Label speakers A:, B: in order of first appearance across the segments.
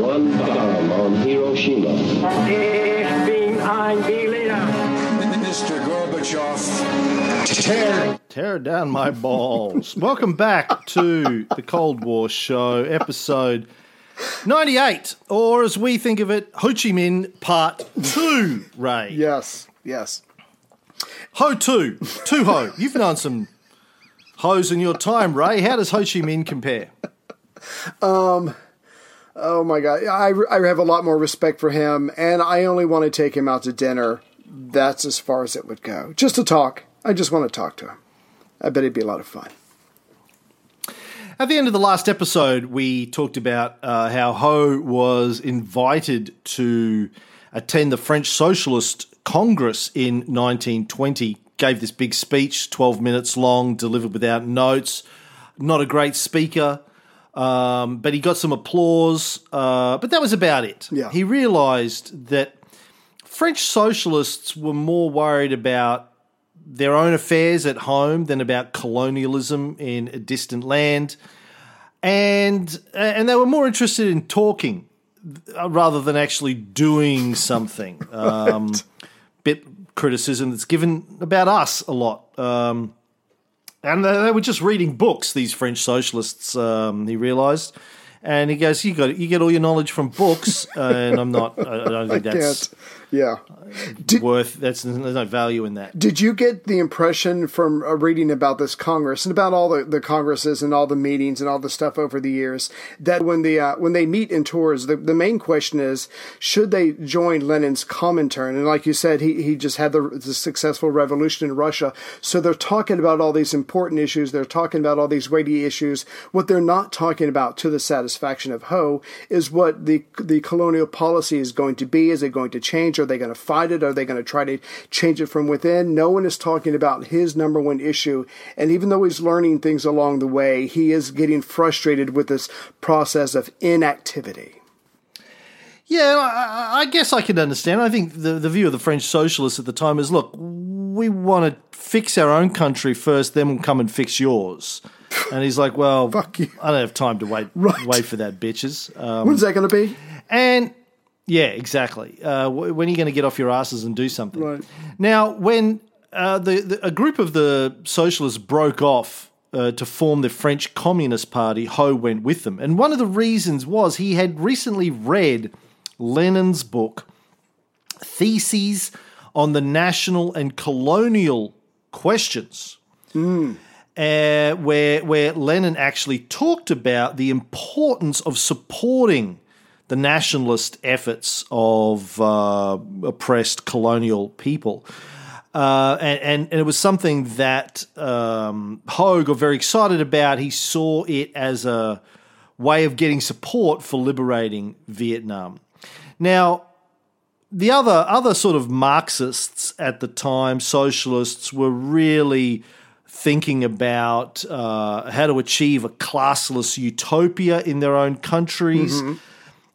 A: one bomb on Hiroshima.
B: Ich bin ein Berliner.
C: Mr. Gorbachev, tear
D: Tear down my balls. Welcome back to the Cold War Show, episode 98, or as we think of it, Ho Chi Minh Part 2, Ray.
E: Yes, yes.
D: Ho 2, 2 Ho. You've known some hoes in your time, Ray. How does Ho Chi Minh compare?
E: Um, Oh my God, I, I have a lot more respect for him, and I only want to take him out to dinner. That's as far as it would go. Just to talk. I just want to talk to him. I bet it'd be a lot of fun.
D: At the end of the last episode, we talked about uh, how Ho was invited to attend the French Socialist Congress in 1920. Gave this big speech, 12 minutes long, delivered without notes. Not a great speaker, um, but he got some applause. Uh, but that was about it.
E: Yeah.
D: He realized that French socialists were more worried about their own affairs at home than about colonialism in a distant land, and and they were more interested in talking uh, rather than actually doing something. Um, bit criticism that's given about us a lot. Um, and they, they were just reading books. These French socialists, um, he realised, and he goes, "You got you get all your knowledge from books," and I'm not. I, don't think that's.
E: Yeah. Did,
D: worth. That's there's no value in that.
E: did you get the impression from uh, reading about this Congress and about all the, the Congresses and all the meetings and all the stuff over the years that when the uh, when they meet in tours, the, the main question is should they join Lenin's Comintern? And like you said, he, he just had the, the successful revolution in Russia. So they're talking about all these important issues. They're talking about all these weighty issues. What they're not talking about to the satisfaction of Ho is what the the colonial policy is going to be. Is it going to change? Are they going to fight it? Are they going to try to change it from within? No one is talking about his number one issue. And even though he's learning things along the way, he is getting frustrated with this process of inactivity.
D: Yeah, I, I guess I can understand. I think the, the view of the French socialists at the time is look, we want to fix our own country first, then we'll come and fix yours. And he's like, well,
E: Fuck you.
D: I don't have time to wait
E: Right.
D: wait for that, bitches. Um,
E: When's that going to be?
D: and yeah, exactly. Uh, wh- when are you going to get off your asses and do something?
E: Right.
D: Now, when uh, the, the a group of the socialists broke off uh, to form the French Communist Party, Ho went with them, and one of the reasons was he had recently read Lenin's book, Theses on the National and Colonial Questions uh, where where Lenin actually talked about the importance of supporting the nationalist efforts of uh, oppressed colonial people. Uh, and, and, and it was something that um, Ho got very excited about. He saw it as a way of getting support for liberating Vietnam. Now, the other other sort of Marxists at the time, socialists, were really thinking about uh, how to achieve a classless utopia in their own countries.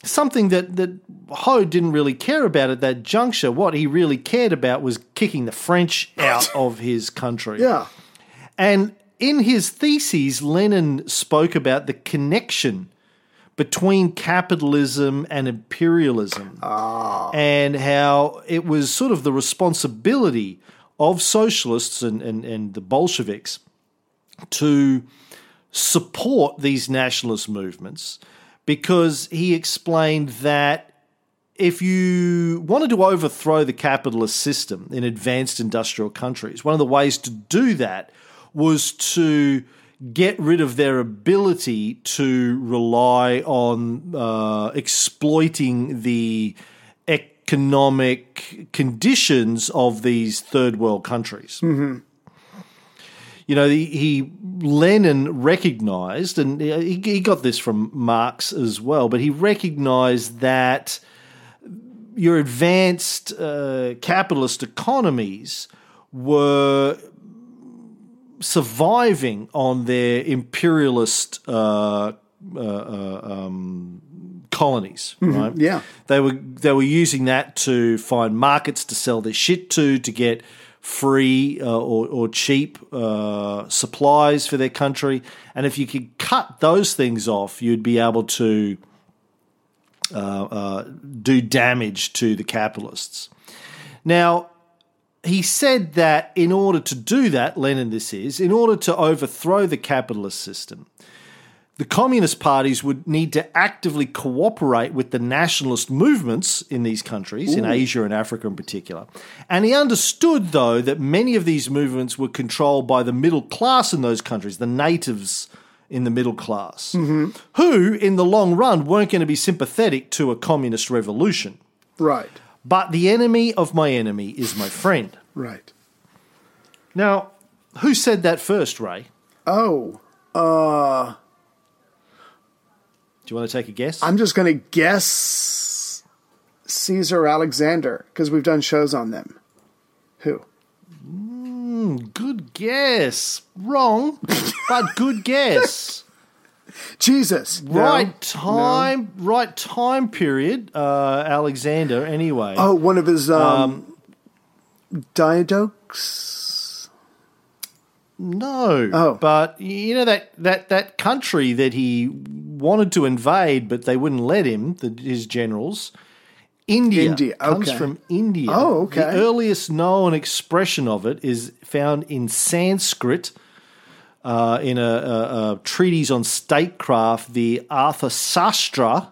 D: Something that that Ho didn't really care about at that juncture. What he really cared about was kicking the French out of his country.
E: Yeah.
D: And in his theses, Lenin spoke about the connection between capitalism and imperialism ah. and how it was sort of the responsibility of socialists and, and, and the Bolsheviks to support these nationalist movements because he explained that if you wanted to overthrow the capitalist system in advanced industrial countries, one of the ways to do that was to get rid of their ability to rely on uh, exploiting the economic conditions of these third world countries. You know, he, he Lenin recognized, and he, he got this from Marx as well, but he recognized that your advanced uh, capitalist economies were surviving on their imperialist uh, uh, uh, um, colonies, right?
E: yeah.
D: they were they were using that to find markets to sell their shit to, to get free uh, or, or cheap uh, supplies for their country, and if you could cut those things off, you'd be able to uh, uh, do damage to the capitalists. Now, he said that in order to do that, Lenin, this is, in order to overthrow the capitalist system, the communist parties would need to actively cooperate with the nationalist movements in these countries, in Asia and Africa in particular. And he understood, though, that many of these movements were controlled by the middle class in those countries, the natives in the middle class, who, in the long run, weren't going to be sympathetic to a communist revolution.
E: Right.
D: But the enemy of my enemy is my friend.
E: Right.
D: Now, who said that first, Ray?
E: Oh, uh,
D: Do you want to take a guess?
E: I'm just going to guess Caesar Alexander because we've done shows on them. Who?
D: Good guess. Wrong, but good guess.
E: Jesus. No.
D: right time, right time period. Uh, Alexander. Anyway.
E: Oh, one of his um, Diadochi.
D: no.
E: Oh.
D: but you know that that that country that he wanted to invade, but they wouldn't let him. The, his generals. India,
E: India,
D: comes
E: okay.
D: from India.
E: Oh, okay.
D: The earliest known expression of it is found in Sanskrit, uh, in a, a, a treatise on statecraft, the Artha Arthasastra,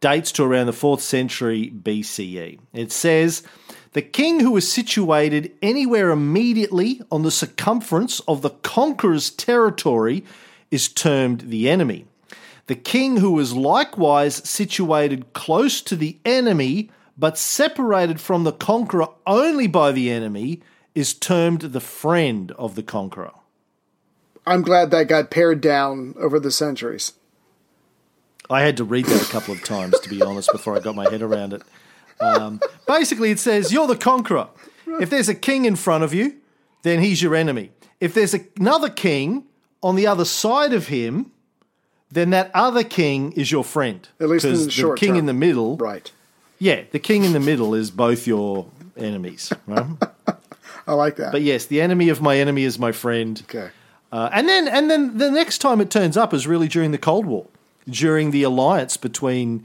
D: dates to around the 4th century BCE. It says, The king who is situated anywhere immediately on the circumference of the conqueror's territory is termed the enemy. The king who is likewise situated close to the enemy but separated from the conqueror only by the enemy is termed the friend of the conqueror.
E: I'm glad that got pared down over the centuries.
D: I had to read that a couple of times, to be honest, before I got my head around it. Um, basically, it says you're the conqueror. If there's a king in front of you, then he's your enemy. If there's another king on the other side of him, then that other king is your friend.
E: At least in the short
D: king
E: term.
D: in the middle,
E: Right.
D: yeah, the king in the middle is both your enemies. Right?
E: I like that.
D: but yes, the enemy of my enemy is my friend.
E: okay.
D: Uh, and then and then the next time it turns up is really during the Cold War, during the alliance between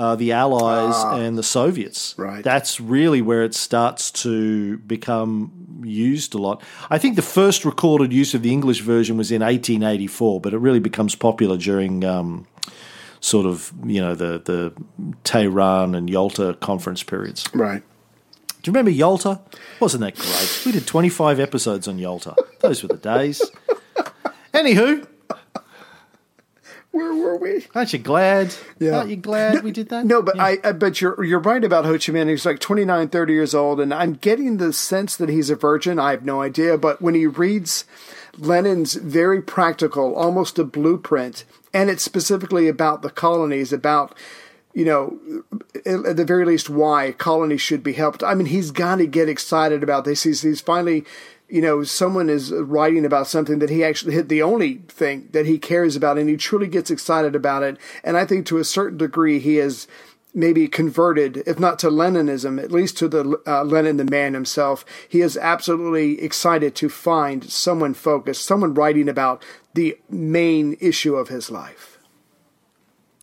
D: uh, the Allies and the Soviets.
E: Right.
D: That's really where it starts to become used a lot. I think the first recorded use of the English version was in 1884, but it really becomes popular during um, sort of you know the the Tehran and Yalta conference periods.
E: Right.
D: Do you remember Yalta? Wasn't that great? We did 25 episodes on Yalta. Those were the days. Anywho,
E: Where were we?
D: aren't you glad?
E: Yeah.
D: Aren't you glad we did that?
E: No, but
D: Yeah.
E: I, I but you're you're right about Ho Chi Minh. He's like 29, 30 years old, and I'm getting the sense that he's a virgin. I have no idea, but when he reads Lenin's very practical, almost a blueprint, and it's specifically about the colonies, about you know, at the very least, why colonies should be helped. I mean, he's got to get excited about this. He's he's finally. You know, someone is writing about something that he actually hit the only thing that he cares about, and he truly gets excited about it. And I think to a certain degree, he has maybe converted, if not to Leninism, at least to the uh, Lenin the man himself. He is absolutely excited to find someone focused, someone writing about the main issue of his life.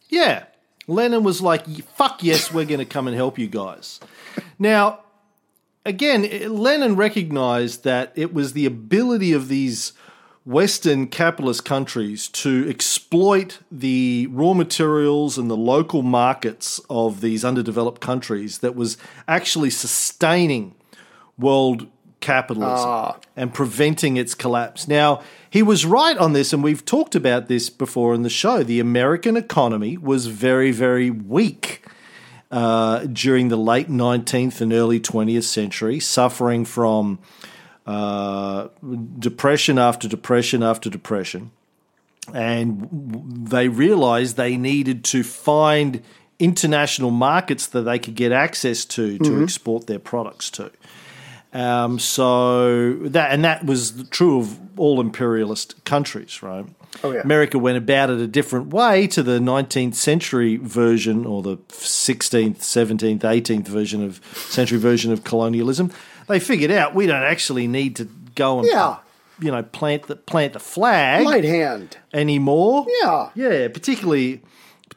D: Yeah. Lenin was like, fuck yes, we're going to come and help you guys. Now, again, Lenin recognized that it was the ability of these Western capitalist countries to exploit the raw materials and the local markets of these underdeveloped countries that was actually sustaining world capitalism ah. and preventing its collapse. Now, he was right on this, and we've talked about this before in the show. The American economy was very, very weak uh, during the late 19th and early 20th century, suffering from uh, depression after depression after depression. And they realized they needed to find international markets that they could get access to to export their products to. Um, so that and that was true of all imperialist countries, right?
E: Oh, yeah.
D: America went about it a different way to the 19th century version or the 16th, 17th, 18th version of century version of colonialism. They figured out we don't actually need to go and
E: Yeah.
D: you know plant the plant the flag
E: Light hand.
D: anymore.
E: Yeah.
D: Yeah, particularly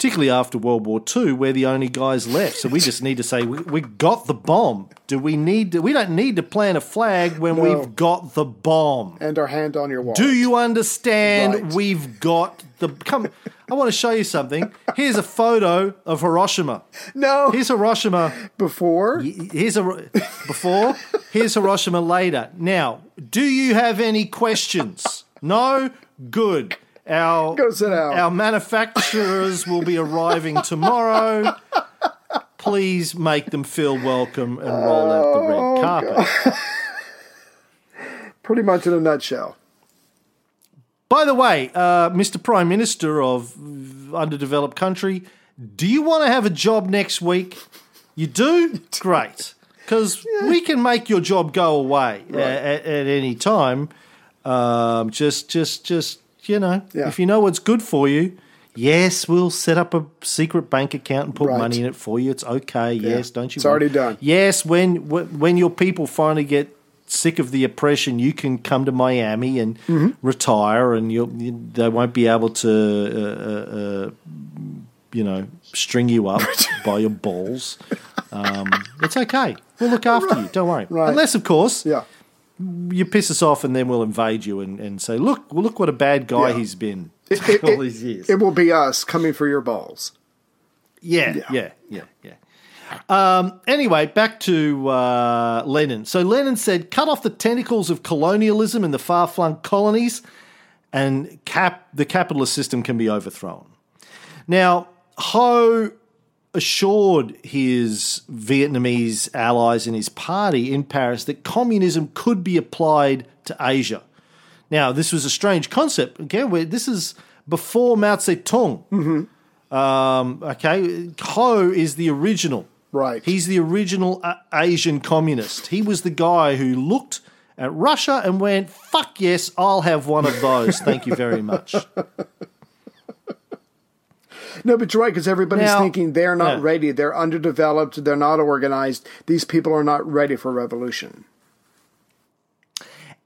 D: particularly after World War II, we're the only guys left. So we just need to say we, we got the bomb. Do we need? To, we don't need to plant a flag when
E: No.
D: we've got the bomb.
E: And our hand on your wall.
D: Do you understand?
E: Right.
D: We've got the come. I want to show you something. Here's a photo of Hiroshima.
E: No.
D: Here's Hiroshima.
E: Before?
D: Here's a before. Here's Hiroshima later. Now, do you have any questions? No. Good. Our
E: Go sit down.
D: our manufacturers will be arriving tomorrow. Please make them feel welcome and roll out the
E: Oh,
D: red carpet.
E: Pretty much in a nutshell.
D: By the way, uh, Mr. Prime Minister of underdeveloped country, do you want to have a job next week? You do? Great. Because we can make your job go away a- at, at any time. Um, just, just, just, you know,
E: Yeah.
D: if you know what's good for you, yes, we'll set up a secret bank account and put
E: Right.
D: money in it for you. It's okay. Yes, don't you?
E: It's
D: worry.
E: already done.
D: Yes, when when your people finally get sick of the oppression, you can come to Miami and
E: Mm-hmm.
D: retire, and you'll you, they won't be able to, uh, uh, uh, you know, string you up by your balls. Um, it's okay. We'll look after you. Don't worry.
E: Right.
D: Unless, of course,
E: Yeah.
D: You piss us off, and then we'll invade you and, and say, "Look, well, look what a bad guy
E: Yeah.
D: he's been
E: It, it-
D: all these years."
E: it will be us coming for your balls.
D: Yeah, yeah, yeah, yeah. Um, anyway, back to uh, Lenin. So Lenin said, "Cut off the tentacles of colonialism in the far-flung colonies, and cap the capitalist system can be overthrown." Now, Ho assured his Vietnamese allies and his party in Paris that communism could be applied to Asia. Now, this was a strange concept. Again, where this is before Mao Zedong. Um, okay, Ho is the original.
E: Right.
D: He's the original uh, Asian communist. He was the guy who looked at Russia and went, "Fuck yes, I'll have one of those. Thank you very much."
E: No, but you're right because everybody's
D: Now-
E: thinking they're not
D: Yeah.
E: ready. They're underdeveloped. They're not organized. These people are not ready for revolution.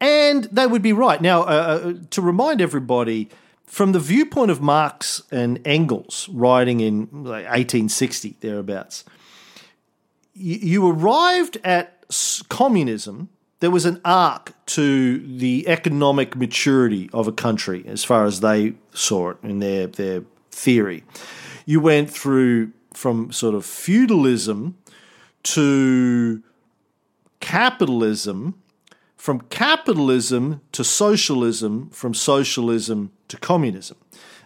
D: And they would be right. Now, uh, uh, to remind everybody, from the viewpoint of Marx and Engels, writing in like 1860, thereabouts, you, you arrived at communism. There was an arc to the economic maturity of a country as far as they saw it in their, their theory. You went through from sort of feudalism to capitalism from capitalism to socialism, from socialism to communism.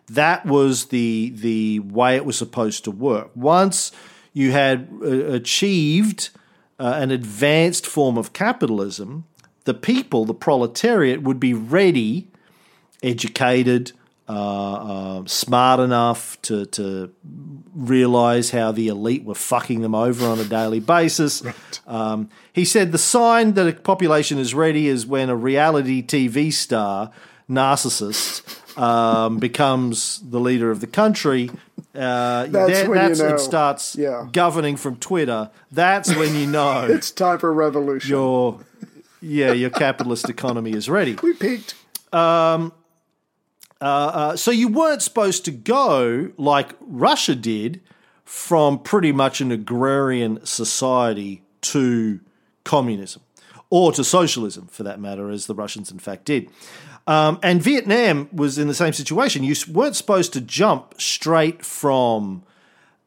D: That was the the way it was supposed to work. Once you had uh, achieved uh, an advanced form of capitalism, the people, the proletariat, would be ready, educated, uh, uh, smart enough to to realize how the elite were fucking them over on a daily basis. Um, he said the sign that a population is ready is when a reality TV star narcissist um, becomes the leader of the country. Uh,
E: That's
D: that-
E: when you know.
D: and starts
E: Yeah.
D: governing from Twitter. That's when you know
E: It's time for revolution.
D: your yeah your capitalist economy is ready.
E: we peaked.
D: Uh, so you weren't supposed to go like Russia did from pretty much an agrarian society to communism or to socialism for that matter, as the Russians in fact did. Um, and Vietnam was in the same situation. You weren't supposed to jump straight from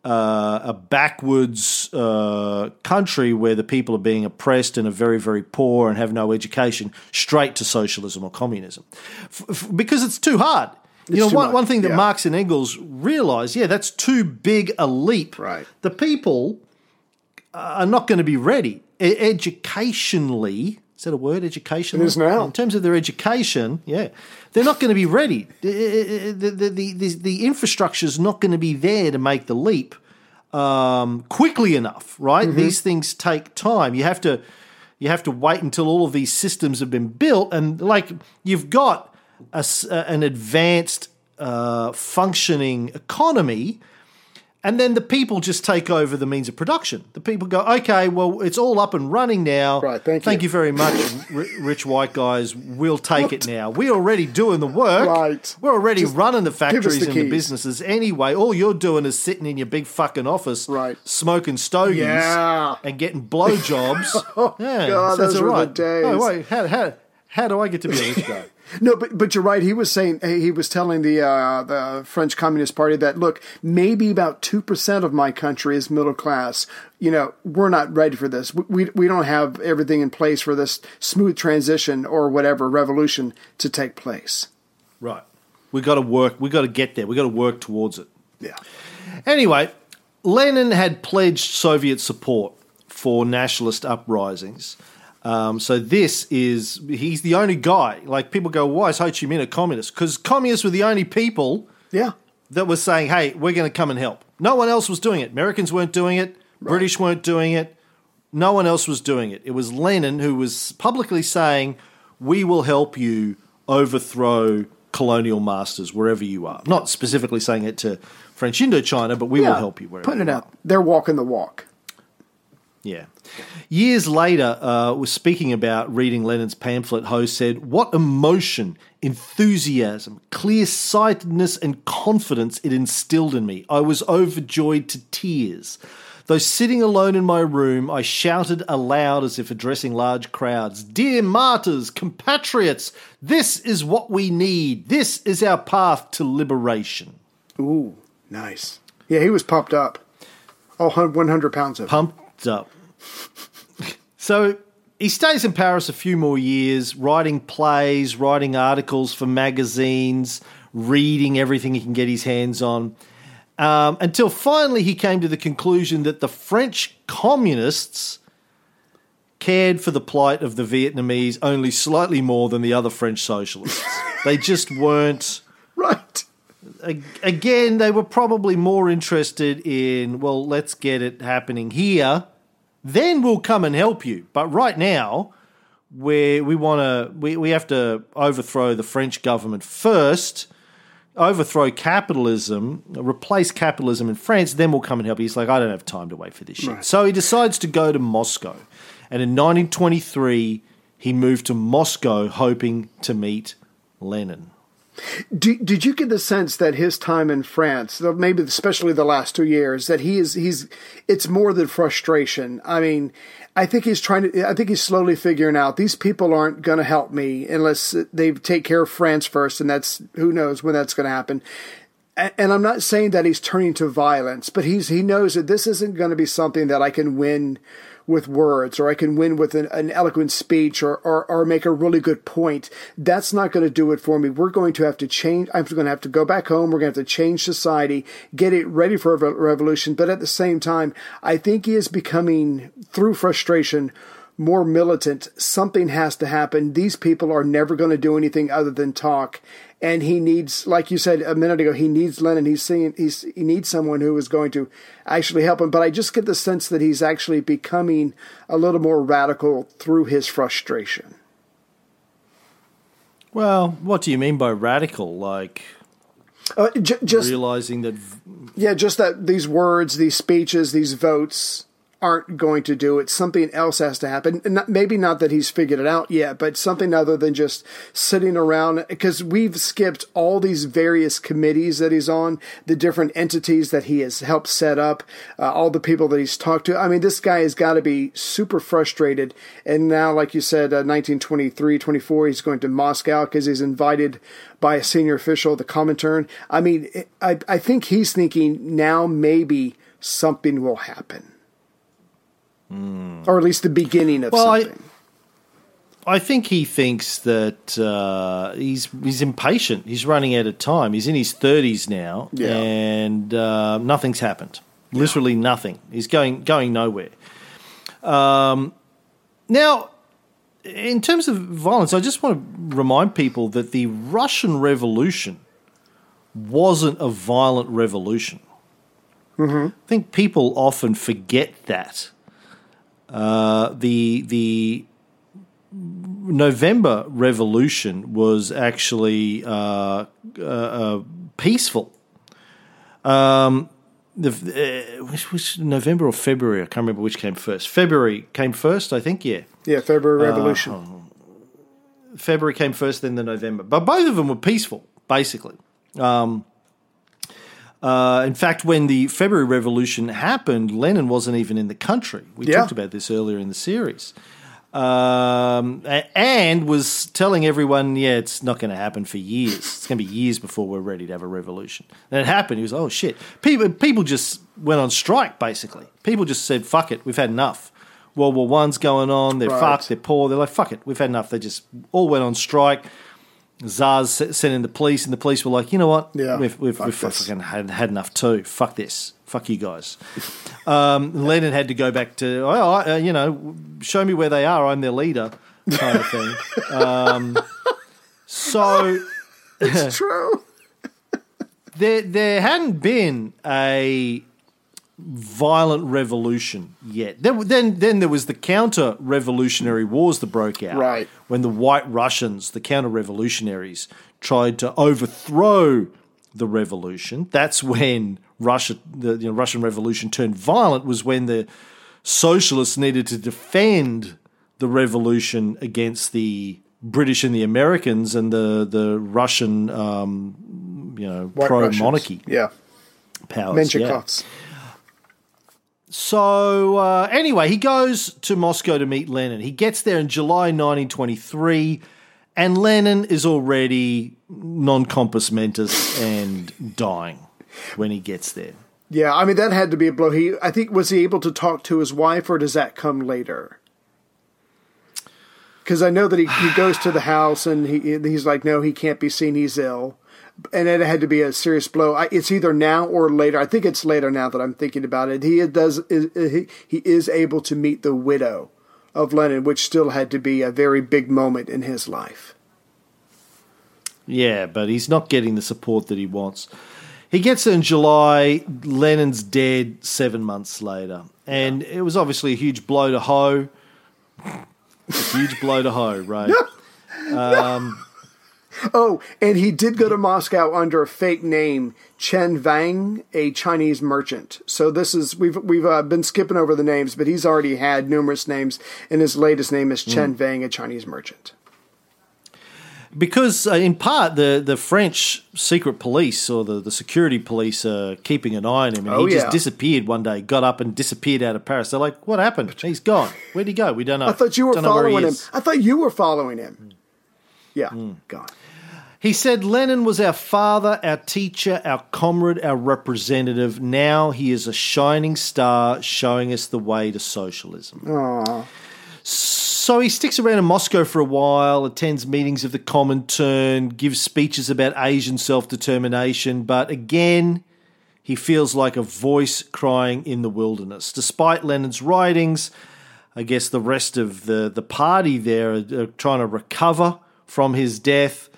D: uh, a backwards uh, country where the people are being oppressed and are very, very poor and have no education straight to socialism or communism f- f- because it's too hard. You know, one,
E: much,
D: one thing that
E: yeah.
D: Marx and Engels realized, yeah, that's too big a leap.
E: Right.
D: The people are not going to be ready E- educationally. Is that a word? Education.
E: It is now.
D: In terms of their education, yeah, they're not going to be ready. The, the, the, the, the infrastructure is not going to be there to make the leap um, quickly enough, right?
E: Mm-hmm.
D: These things take time. You have to you have to wait until all of these systems have been built, and like you've got a an advanced uh, functioning economy. And then the people just take over the means of production. The people go, okay, well, it's all up and running now.
E: Right, thank
D: Thank
E: you.
D: you very much, r- rich white guys. We'll take it now. We're already doing the work.
E: Right.
D: We're already running the factories
E: the
D: and the businesses anyway. All you're doing is sitting in your big fucking office,
E: Right.
D: smoking stogies
E: Yeah.
D: and getting blowjobs. Oh, yeah,
E: God,
D: that's
E: those
D: all
E: were the
D: oh,
E: days.
D: Oh, wait, how, how, how do I get to be a rich guy?
E: No, but but you're right. He was saying he was telling the uh, the French Communist Party that look, maybe about two percent of my country is middle class. You know, we're not ready for this. We, we we don't have everything in place for this smooth transition or whatever revolution to take place.
D: right. We got to work. We got to get there. We got to work towards it.
E: Yeah.
D: Anyway, Lenin had pledged Soviet support for nationalist uprisings. Um, so this is he's the only guy. Like people go, why is Ho Chi Minh a communist? Because communists were the only people
E: Yeah.
D: that was saying, hey, we're going to come and help. No one else was doing it. Americans weren't doing it. British weren't doing it. No one else was doing it. It was Lenin who was publicly saying, we will help you overthrow colonial masters wherever you are. Not specifically saying it to French Indochina, but we
E: yeah.
D: will help you wherever
E: Putting it out. They're walking the walk.
D: Yeah. Years later, uh, was speaking about reading Lenin's pamphlet. Ho said, "What emotion, enthusiasm, clear-sightedness, and confidence it instilled in me! I was overjoyed to tears." Though sitting alone in my room, I shouted aloud as if addressing large crowds Dear martyrs, compatriots, this is what we need. This is our path to liberation.
E: Ooh, nice. Yeah, he was pumped up. All 100 pounds of
D: pumped up. So he stays in Paris a few more years, writing plays, writing articles for magazines, reading everything he can get his hands on, um, until finally he came to the conclusion that the French communists cared for the plight of the Vietnamese only slightly more than the other French socialists. they just weren't
E: Right.
D: again, they were probably more interested in, well, let's get it happening here, then we'll come and help you. But right now, where we want to, we, we have to overthrow the French government first, overthrow capitalism, replace capitalism in France, then we'll come and help you. He's like, I don't have time to wait for this shit. So he decides to go to Moscow. And in 1923, he moved to Moscow hoping to meet Lenin.
E: Do, did you get the sense that his time in France, maybe especially the last two years, that he is he's it's more than frustration. I mean, I think he's trying to. I think he's slowly figuring out these people aren't going to help me unless they take care of France first, and that's who knows when that's going to happen. A- And I'm not saying that he's turning to violence, but he's he knows that this isn't going to be something that I can win with words or I can win with an, an eloquent speech or, or or make a really good point. That's not going to do it for me. We're going to have to change. I'm going to have to go back home. We're going to have to change society, get it ready for a revolution. But at the same time, I think he is becoming through frustration more militant. Something has to happen. These people are never going to do anything other than talk. And he needs, like you said a minute ago, he needs Lenin. He's seeing, he's, he needs someone who is going to actually help him. But I just get the sense that he's actually becoming a little more radical through his frustration.
D: Well, what do you mean by radical? Like
E: Uh, j- just
D: realizing that
E: Yeah, just that these words, these speeches, these votes aren't going to do it. Something else has to happen. Maybe not that he's figured it out yet, but something other than just sitting around. Because we've skipped all these various committees that he's on, the different entities that he has helped set up, uh, all the people that he's talked to. I mean, this guy has got to be super frustrated. And now, like you said, uh, 1923, 24, he's going to Moscow because he's invited by a senior official, the Comintern. I mean, I, I think he's thinking now maybe something will happen. Or at least the beginning of
D: Well, I-
E: something.
D: I think he thinks that uh, he's he's impatient. He's running out of time. He's in his thirties now,
E: Yeah.
D: and uh, nothing's happened. Literally nothing. He's going going nowhere. Um, now, in terms of violence, I just want to remind people that the Russian Revolution wasn't a violent revolution. I think people often forget that. Uh, the the November Revolution was actually uh, uh, uh, peaceful. Um, the uh, which, which November or February? I can't remember which came first. February came first, I think. Yeah,
E: Yeah, February Revolution.
D: February came first, then the November. But both of them were peaceful, basically. Um, uh, in fact, when the February Revolution happened, Lenin wasn't even in the country. We
E: Yeah.
D: talked about this earlier in the series. Um, and was telling everyone, yeah, it's not going to happen for years. It's going to be years before we're ready to have a revolution. And it happened. He was, oh shit. People, people just went on strike, basically. People just said, fuck it, we've had enough. World War One's going on. They're
E: Right.
D: fucked. They're poor. They're like, fuck it, we've had enough. They just all went on strike. Tsars se- sent in the police, and the police were like, you know what?
E: Yeah,
D: we've we've, we've fucking had, had enough too. Fuck this. Fuck you guys. Um, Lenin had to go back to, I, uh, you know, show me where they are. I'm their leader, kind of thing. Um, so
E: It's true.
D: there there hadn't been a violent revolution yet. There, then then there was the counter revolutionary wars that broke out.
E: Right.
D: When the white Russians, the counter revolutionaries, tried to overthrow the revolution. That's when Russia the you know, Russian Revolution turned violent was when the socialists needed to defend the revolution against the British and the Americans and the the Russian um, you know pro monarchy
E: Yeah.
D: powers. yeah. So uh, anyway, he goes to Moscow to meet Lenin. He gets there in July 1923, and Lenin is already non compos mentis and dying when he gets there.
E: Yeah, I mean that had to be a blow. He, I think, was he able to talk to his wife, or does that come later? Because I know that he, he goes to the house and he he's like, no, he can't be seen. He's ill, and it had to be a serious blow. I, it's either now or later. I think it's later now that I'm thinking about it. He does is, uh, he, he is able to meet the widow of Lenin, which still had to be a very big moment in his life.
D: Yeah, but he's not getting the support that he wants. He gets there in July. Lenin's dead seven months later. And it was obviously a huge blow to Ho. a huge blow to Ho, right?
E: Um, Oh, and he did go to Moscow under a fake name, Chen Vang, a Chinese merchant. So this is we've we've uh, been skipping over the names, but he's already had numerous names, and his latest name is Chen Vang, a Chinese merchant.
D: because uh, in part the, the French secret police or the, the security police are keeping an eye on him, and
E: Oh,
D: he just disappeared one day, got up and disappeared out of Paris. They're like, "What happened? He's gone. Where'd he go? We don't know."
E: I thought you were
D: Don't know where he
E: following him. I thought you were following him. Yeah, gone.
D: He said Lenin was our father, our teacher, our comrade, our representative. Now he is a shining star showing us the way to socialism. So he sticks around in Moscow for a while, attends meetings of the Comintern, gives speeches about Asian self determination, but again, he feels like a voice crying in the wilderness. Despite Lenin's writings, I guess the rest of the, the party there are, are trying to recover from his death.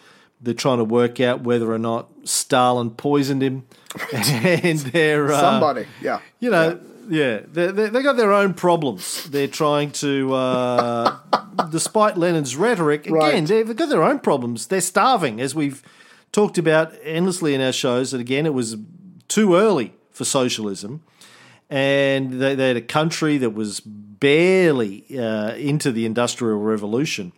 D: They're trying to work out whether or not Stalin poisoned him. and they're. Uh,
E: Somebody, yeah.
D: you know, yeah, they, they, they got their own problems. They're trying to, uh, despite Lenin's rhetoric, again,
E: Right.
D: they've got their own problems. They're starving, as we've talked about endlessly in our shows. And again, it was too early for socialism. And they, they had a country that was barely uh, into the Industrial Revolution.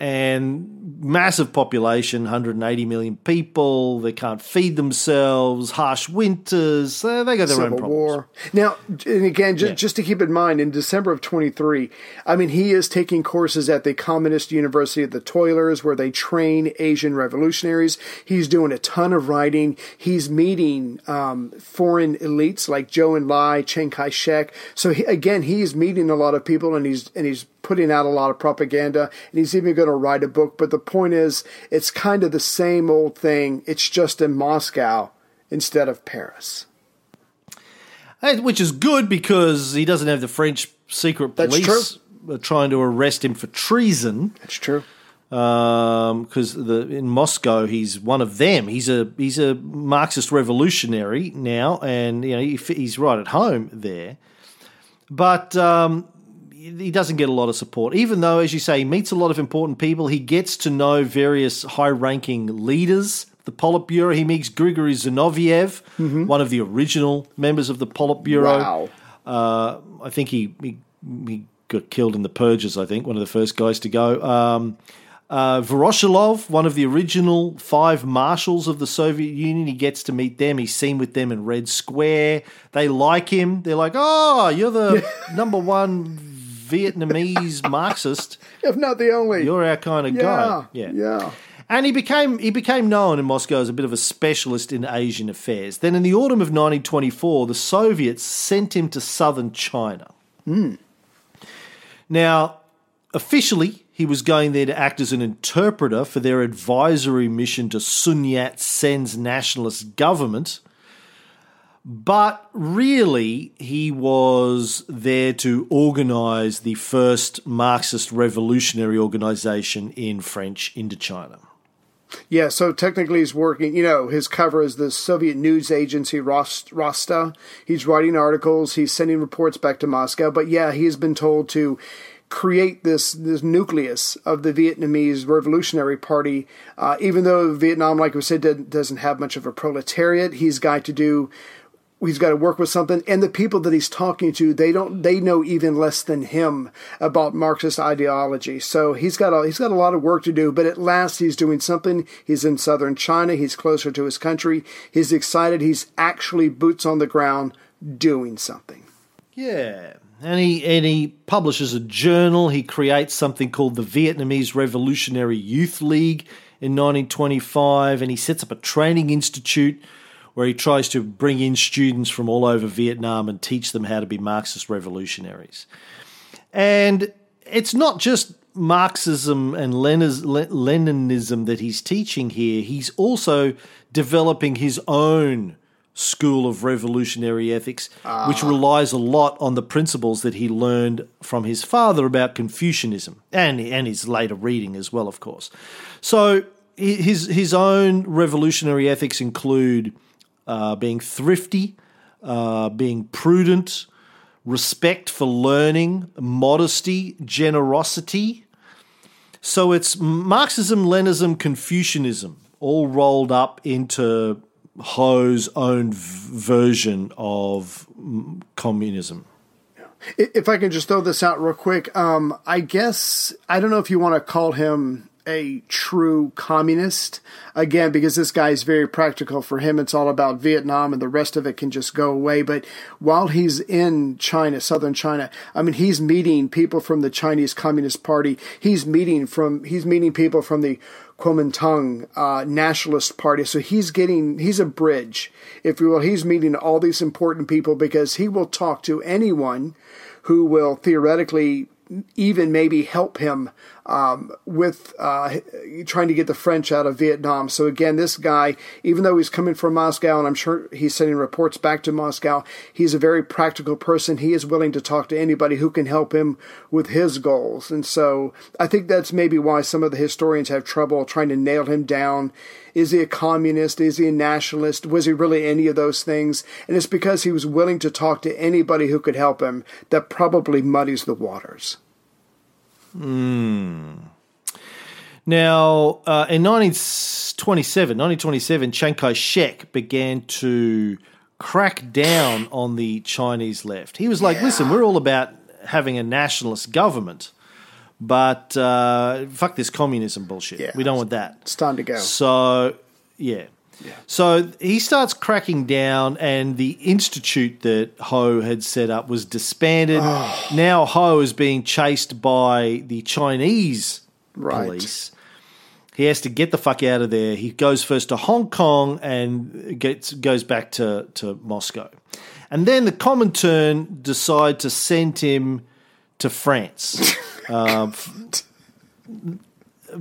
D: And massive population, 180 million people. They can't feed themselves. Harsh winters. Uh, they got their own
E: Civil
D: problems.
E: War. Now, and again, just,
D: Yeah.
E: just to keep in mind, in December of 23, I mean, he is taking courses at the Communist University of the Toilers where they train Asian revolutionaries. He's doing a ton of writing. He's meeting um, foreign elites like Zhou Enlai, Chiang Kai-shek. So he, again, he's meeting a lot of people and he's and he's putting out a lot of propaganda and he's even going to write a book. But the point is, it's kind of the same old thing. It's just in Moscow instead of Paris.
D: Which is good because he doesn't have the French secret police uh, trying to arrest him for treason.
E: That's true.
D: Because the in Moscow, he's one of them. He's a he's a Marxist revolutionary now, and you know he, he's right at home there. But um, he doesn't get a lot of support, even though, as you say, he meets a lot of important people. He gets to know various high-ranking leaders the Politburo. He meets Grigory Zinoviev, one of the original members of the Politburo.
E: Wow.
D: Uh, I think he, he he got killed in the purges. I think one of the first guys to go. Um, uh, Voroshilov, one of the original five marshals of the Soviet Union, he gets to meet them. He's seen with them in Red Square. They like him. They're like, "Oh, you're the number one Vietnamese Marxist.
E: If not the only.
D: You're our kind of
E: yeah.
D: guy."
E: Yeah.
D: And he became he became known in Moscow as a bit of a specialist in Asian affairs. Then in the autumn of 1924, the Soviets sent him to southern China. Hmm. Now, officially, he was going there to act as an interpreter for their advisory mission to Sun Yat sen's nationalist government. But really, he was there to organize the first Marxist revolutionary organization in French Indochina.
E: Yeah, so technically he's working, you know, his cover is the Soviet news agency Rost, Rosta. He's writing articles, he's sending reports back to Moscow, but yeah, he's been told to create this this nucleus of the Vietnamese Revolutionary Party. Uh, even though Vietnam, like we said, did, doesn't have much of a proletariat, he's got to do he's got to work with something. And the people that he's talking to they don't they know even less than him about marxist ideology. So he's got a he's got a lot of work to do but at last he's doing something. He's in southern china. He's closer to his country. He's excited. He's actually boots on the ground doing something.
D: Yeah. And he and he publishes a journal. He creates something called the Vietnamese Revolutionary Youth League in 1925, and he sets up a training institute where he tries to bring in students from all over Vietnam and teach them how to be Marxist revolutionaries. And it's not just Marxism and Leninism that he's teaching here. He's also developing his own school of revolutionary ethics, ah. which relies a lot on the principles that he learned from his father about Confucianism and and his later reading as well, of course. So his his own revolutionary ethics include uh, being thrifty, uh, being prudent, respect for learning, modesty, generosity. So it's Marxism, Leninism, Confucianism, all rolled up into Ho's own v- version of mm, communism.
E: if i can just throw this out real quick um, i guess i don't know if you want to call him a true communist again because this guy is very practical for him it's all about vietnam and the rest of it can just go away but while he's in china southern china i mean he's meeting people from the chinese communist party he's meeting from he's meeting people from the Kuomintang uh, nationalist party. So he's getting, he's a bridge, if you will. He's meeting all these important people because he will talk to anyone who will theoretically even maybe help him um, with uh, trying to get the French out of Vietnam. So again, this guy, even though he's coming from Moscow, and I'm sure he's sending reports back to Moscow, he's a very practical person. He is willing to talk to anybody who can help him with his goals. And so I think that's maybe why some of the historians have trouble trying to nail him down. Is he a communist? Is he a nationalist? Was he really any of those things? And it's because he was willing to talk to anybody who could help him that probably muddies the waters.
D: Now, uh, in 1927, 1927, Chiang Kai shek began to crack down on the Chinese left. He was like, listen, we're all about having a nationalist government, but uh, fuck this communism bullshit.
E: Yeah.
D: We don't want that.
E: It's time to go.
D: So, yeah. So he starts cracking down, and the institute that Ho had set up was disbanded. Oh. Now Ho is being chased by the Chinese
E: Right.
D: police. He has to get the fuck out of there. He goes first to Hong Kong and gets goes back to, to Moscow. And then the Comintern decide to send him to France. Uh, f-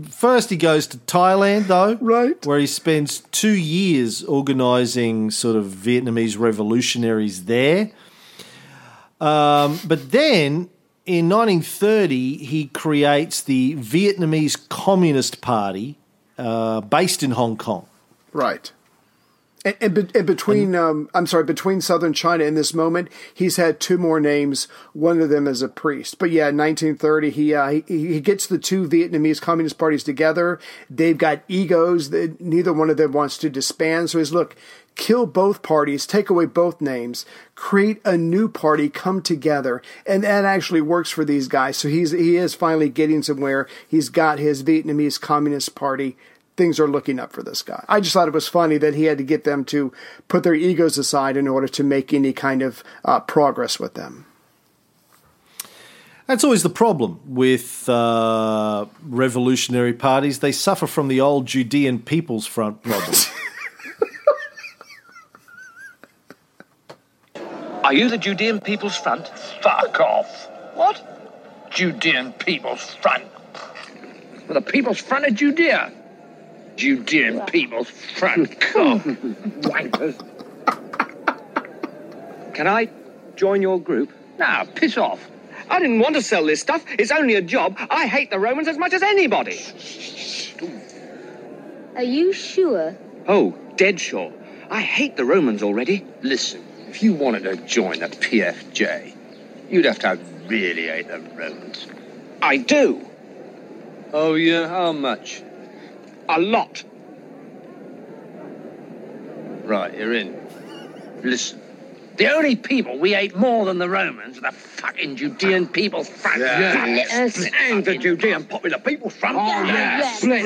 D: first, he goes to Thailand, though,
E: Right.
D: where he spends two years organizing sort of Vietnamese revolutionaries there. Um, but then in 1930, he creates the Vietnamese Communist Party uh, based in Hong Kong.
E: Right. And, and, and between, um, I'm sorry, between southern China in this moment, he's had two more names. One of them is a priest. But yeah, in 1930, he, uh, he he gets the two Vietnamese communist parties together. They've got egos. That neither one of them wants to disband. So he's look, kill both parties, take away both names, create a new party, come together, and that actually works for these guys. So he's he is finally getting somewhere. He's got his Vietnamese Communist Party things are looking up for this guy. I just thought it was funny that he had to get them to put their egos aside in order to make any kind of uh, progress with them.
D: That's always the problem with uh, revolutionary parties. They suffer from the old Judean People's Front problem.
F: Are you the Judean People's Front?
B: Fuck off.
F: What?
B: Judean People's Front.
F: Well, the People's Front of Judea.
B: Judean People's Front. Come.
F: Wankers. Can I join your group?
B: now, piss off.
F: I didn't want to sell this stuff. It's only a job. I hate the Romans as much as anybody.
G: Are you sure?
F: Oh, dead sure. I hate the Romans already.
B: Listen, if you wanted to join the PFJ, you'd have to really hate the Romans.
F: I do.
B: Oh, yeah? How much?
F: A lot.
B: Right, you're in. Listen. The only people we hate more than the Romans are the fucking Judean People's Front.
G: Us-
B: Split and the Judean Popular People's Front.
G: Oh, yeah.
B: Split.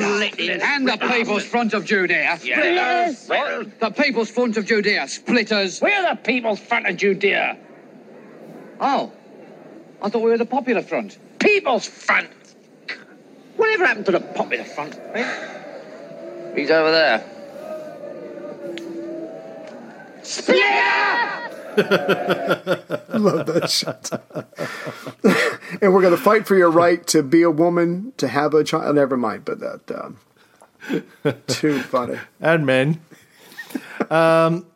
H: And the People's Front of Judea.
G: Yes.
B: What?
H: The People's Front of Judea. Splitters.
B: We're the People's Front of Judea.
H: Oh. I thought we were the Popular Front.
B: People's Front. Whatever happened to the Popular Front? Eh? He's over there.
E: Love that shit. and we're going to fight for your right to be a woman, to have a child. Never mind, but that um, too funny.
D: and men. Um,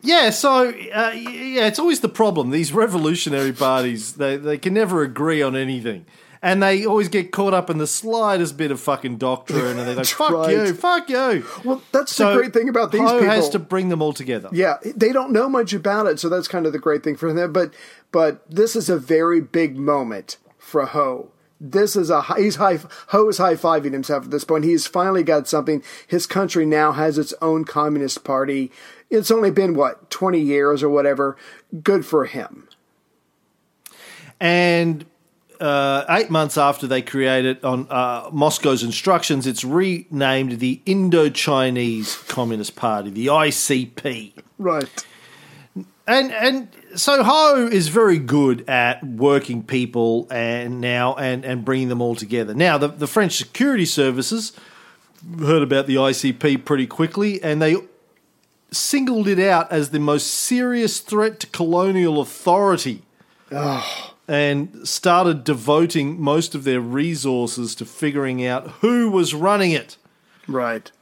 D: yeah, so uh, yeah, it's always the problem. These revolutionary parties, they, they can never agree on anything. And they always get caught up in the slightest bit of fucking doctrine, and they
E: go,
D: "Fuck
E: right.
D: you, fuck you."
E: Well, that's
D: So
E: the great thing about these
D: Ho
E: people.
D: has to bring them all together.
E: Yeah, they don't know much about it, so that's kind of the great thing for them. But but this is a very big moment for Ho. This is a he's high Ho is high fiving himself at this point. He's finally got something. His country now has its own communist party. It's only been what twenty years or whatever. Good for him.
D: And uh, eight months after they created on uh, Moscow's instructions, it's renamed the Indo-Chinese Communist Party, the ICP.
E: Right.
D: And and so Ho is very good at working people and now and and bringing them all together. Now the the French security services heard about the ICP pretty quickly, and they singled it out as the most serious threat to colonial authority. And started devoting most of their resources to figuring out who was running it.
E: Right.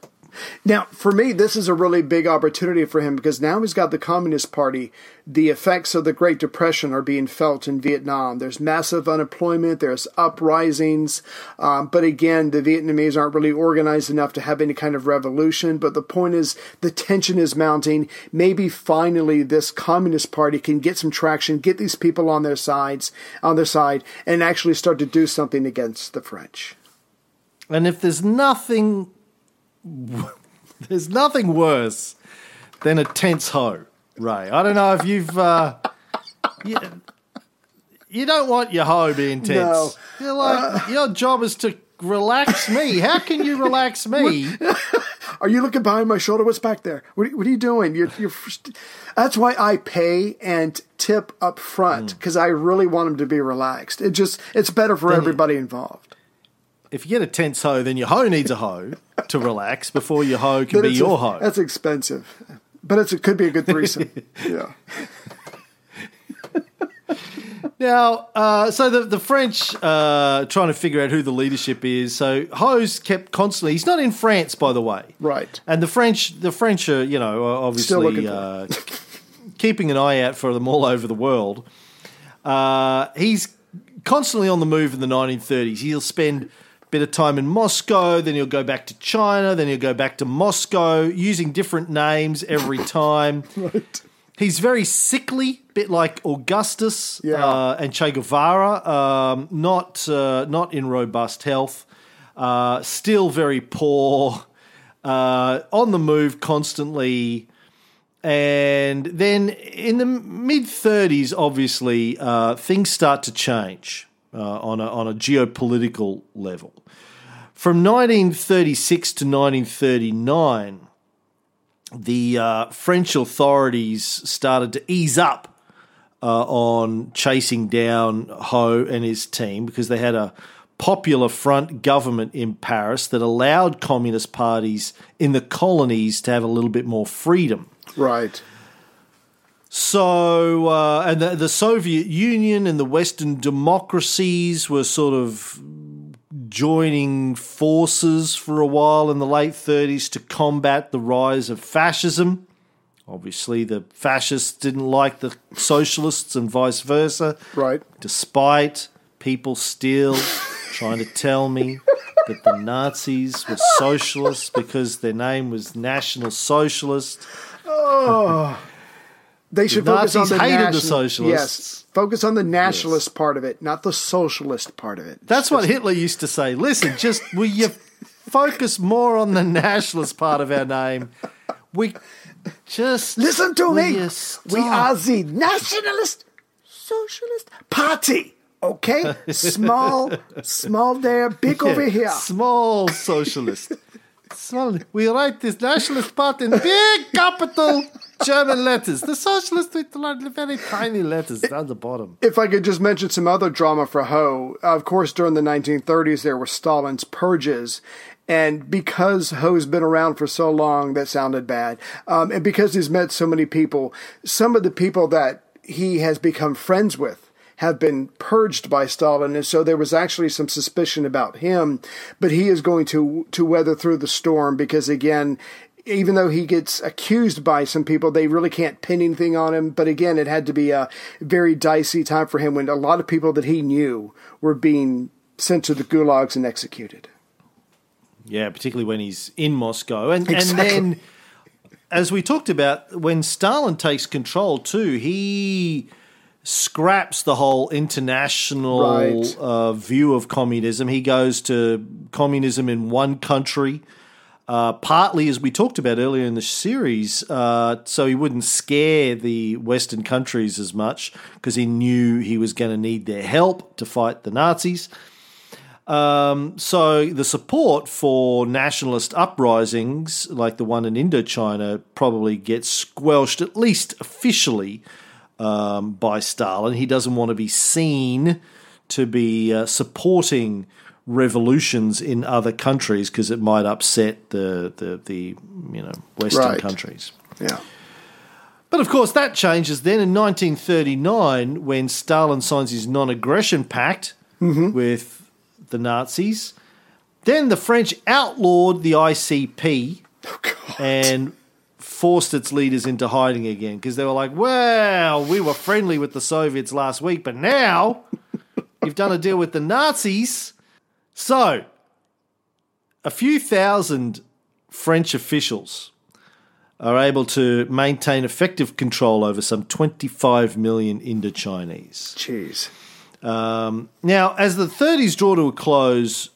E: Now, for me, this is a really big opportunity for him because now he's got the Communist Party. The effects of the Great Depression are being felt in Vietnam. There's massive unemployment, there's uprisings. Um, but again, the Vietnamese aren't really organized enough to have any kind of revolution. But the point is, the tension is mounting. Maybe finally this Communist Party can get some traction, get these people on their sides, on their side, and actually start to do something against the French.
D: And if there's nothing, there's nothing worse than a tense hoe, Ray. I don't know if you've, uh, you, you don't want your hoe being tense.
E: No.
D: You're like, your job is to relax me. How can you relax me?
E: Are you looking behind my shoulder? What's back there? What, what are you doing? You're, you're, that's why I pay and tip up front because I really want them to be relaxed. It just it's better for everybody involved.
D: If you get a tense hoe, then your hoe needs a hoe to relax before your hoe can be your
E: a-
D: hoe.
E: That's expensive, but it's, it could be a good threesome. yeah.
D: Now, uh, so the the French uh, trying to figure out who the leadership is. So Ho's kept constantly. He's not in France, by the way.
E: Right.
D: And the French, the French are you know are
E: Still looking
D: obviously uh, keeping an eye out for them all over the world. Uh, he's constantly on the move in the 1930s. He'll spend bit of time in Moscow, then he'll go back to China, then he'll go back to Moscow, using different names every time.
E: Right.
D: He's very sickly, bit like Augustus
E: Yeah.
D: uh, and Che Guevara. Um, not uh, not in robust health. Uh, still very poor. Uh, on the move constantly. And then in the mid 30s, obviously, uh, things start to change uh, on, a, on a geopolitical level. From 1936 to 1939, the uh, French authorities started to ease up uh, on chasing down Ho and his team because they had a popular front government in Paris that allowed communist parties in the colonies to have a little bit more freedom.
E: Right.
D: So, uh, and the, the Soviet Union and the Western democracies were sort of joining forces for a while in the late 30s to combat the rise of fascism. Obviously, the fascists didn't like the socialists and vice versa,
E: Right.
D: despite people still trying to tell me that the Nazis were socialists because their name was National Socialist.
E: They should
D: The
E: focus
D: Nazis
E: on the
D: hated the socialists.
E: Yes. Focus on the nationalist part of it, not the socialist part of it.
D: That's what Hitler used to say. Listen, just will you focus more on the nationalist part of our name? We just
E: Listen to
D: will
E: me.
D: you
E: We are the nationalist socialist party. Okay? Small, small there, big over here.
D: Small socialist. Small. We write this nationalist part in big capital German letters. The socialist with the very tiny letters down the bottom.
E: If I could just mention some other drama for Ho, of course, during the 1930s, there were Stalin's purges. And because Ho's been around for so long, that sounded bad. Um, and because he's met so many people, some of the people that he has become friends with have been purged by Stalin, and so there was actually some suspicion about him. But he is going to to weather through the storm because again, even though he gets accused by some people, they really can't pin anything on him. But again, it had to be a very dicey time for him when a lot of people that he knew were being sent to the gulags and executed.
D: Yeah, particularly when he's in Moscow. And,
E: Exactly.
D: and then, as we talked about, when Stalin takes control too, he scraps the whole international
E: Right.
D: uh, view of communism. He goes to communism in one country. Uh, partly, as we talked about earlier in the series, uh, so he wouldn't scare the Western countries as much because he knew he was going to need their help to fight the Nazis. Um, so the support for nationalist uprisings like the one in Indochina probably gets squelched, at least officially, um, by Stalin. He doesn't want to be seen to be uh, supporting revolutions in other countries because it might upset the, the, the you know Western
E: Right.
D: countries.
E: Yeah.
D: But of course, that changes then in 1939 when Stalin signs his non aggression pact mm-hmm. with the Nazis. Then the French outlawed the ICP oh, and forced its leaders into hiding again because they were like, well, we were friendly with the Soviets last week, but now you've done a deal with the Nazis. So, a few thousand French officials are able to maintain effective control over some 25 million Indochinese.
E: Jeez.
D: Um, now, as the 30s draw to a close,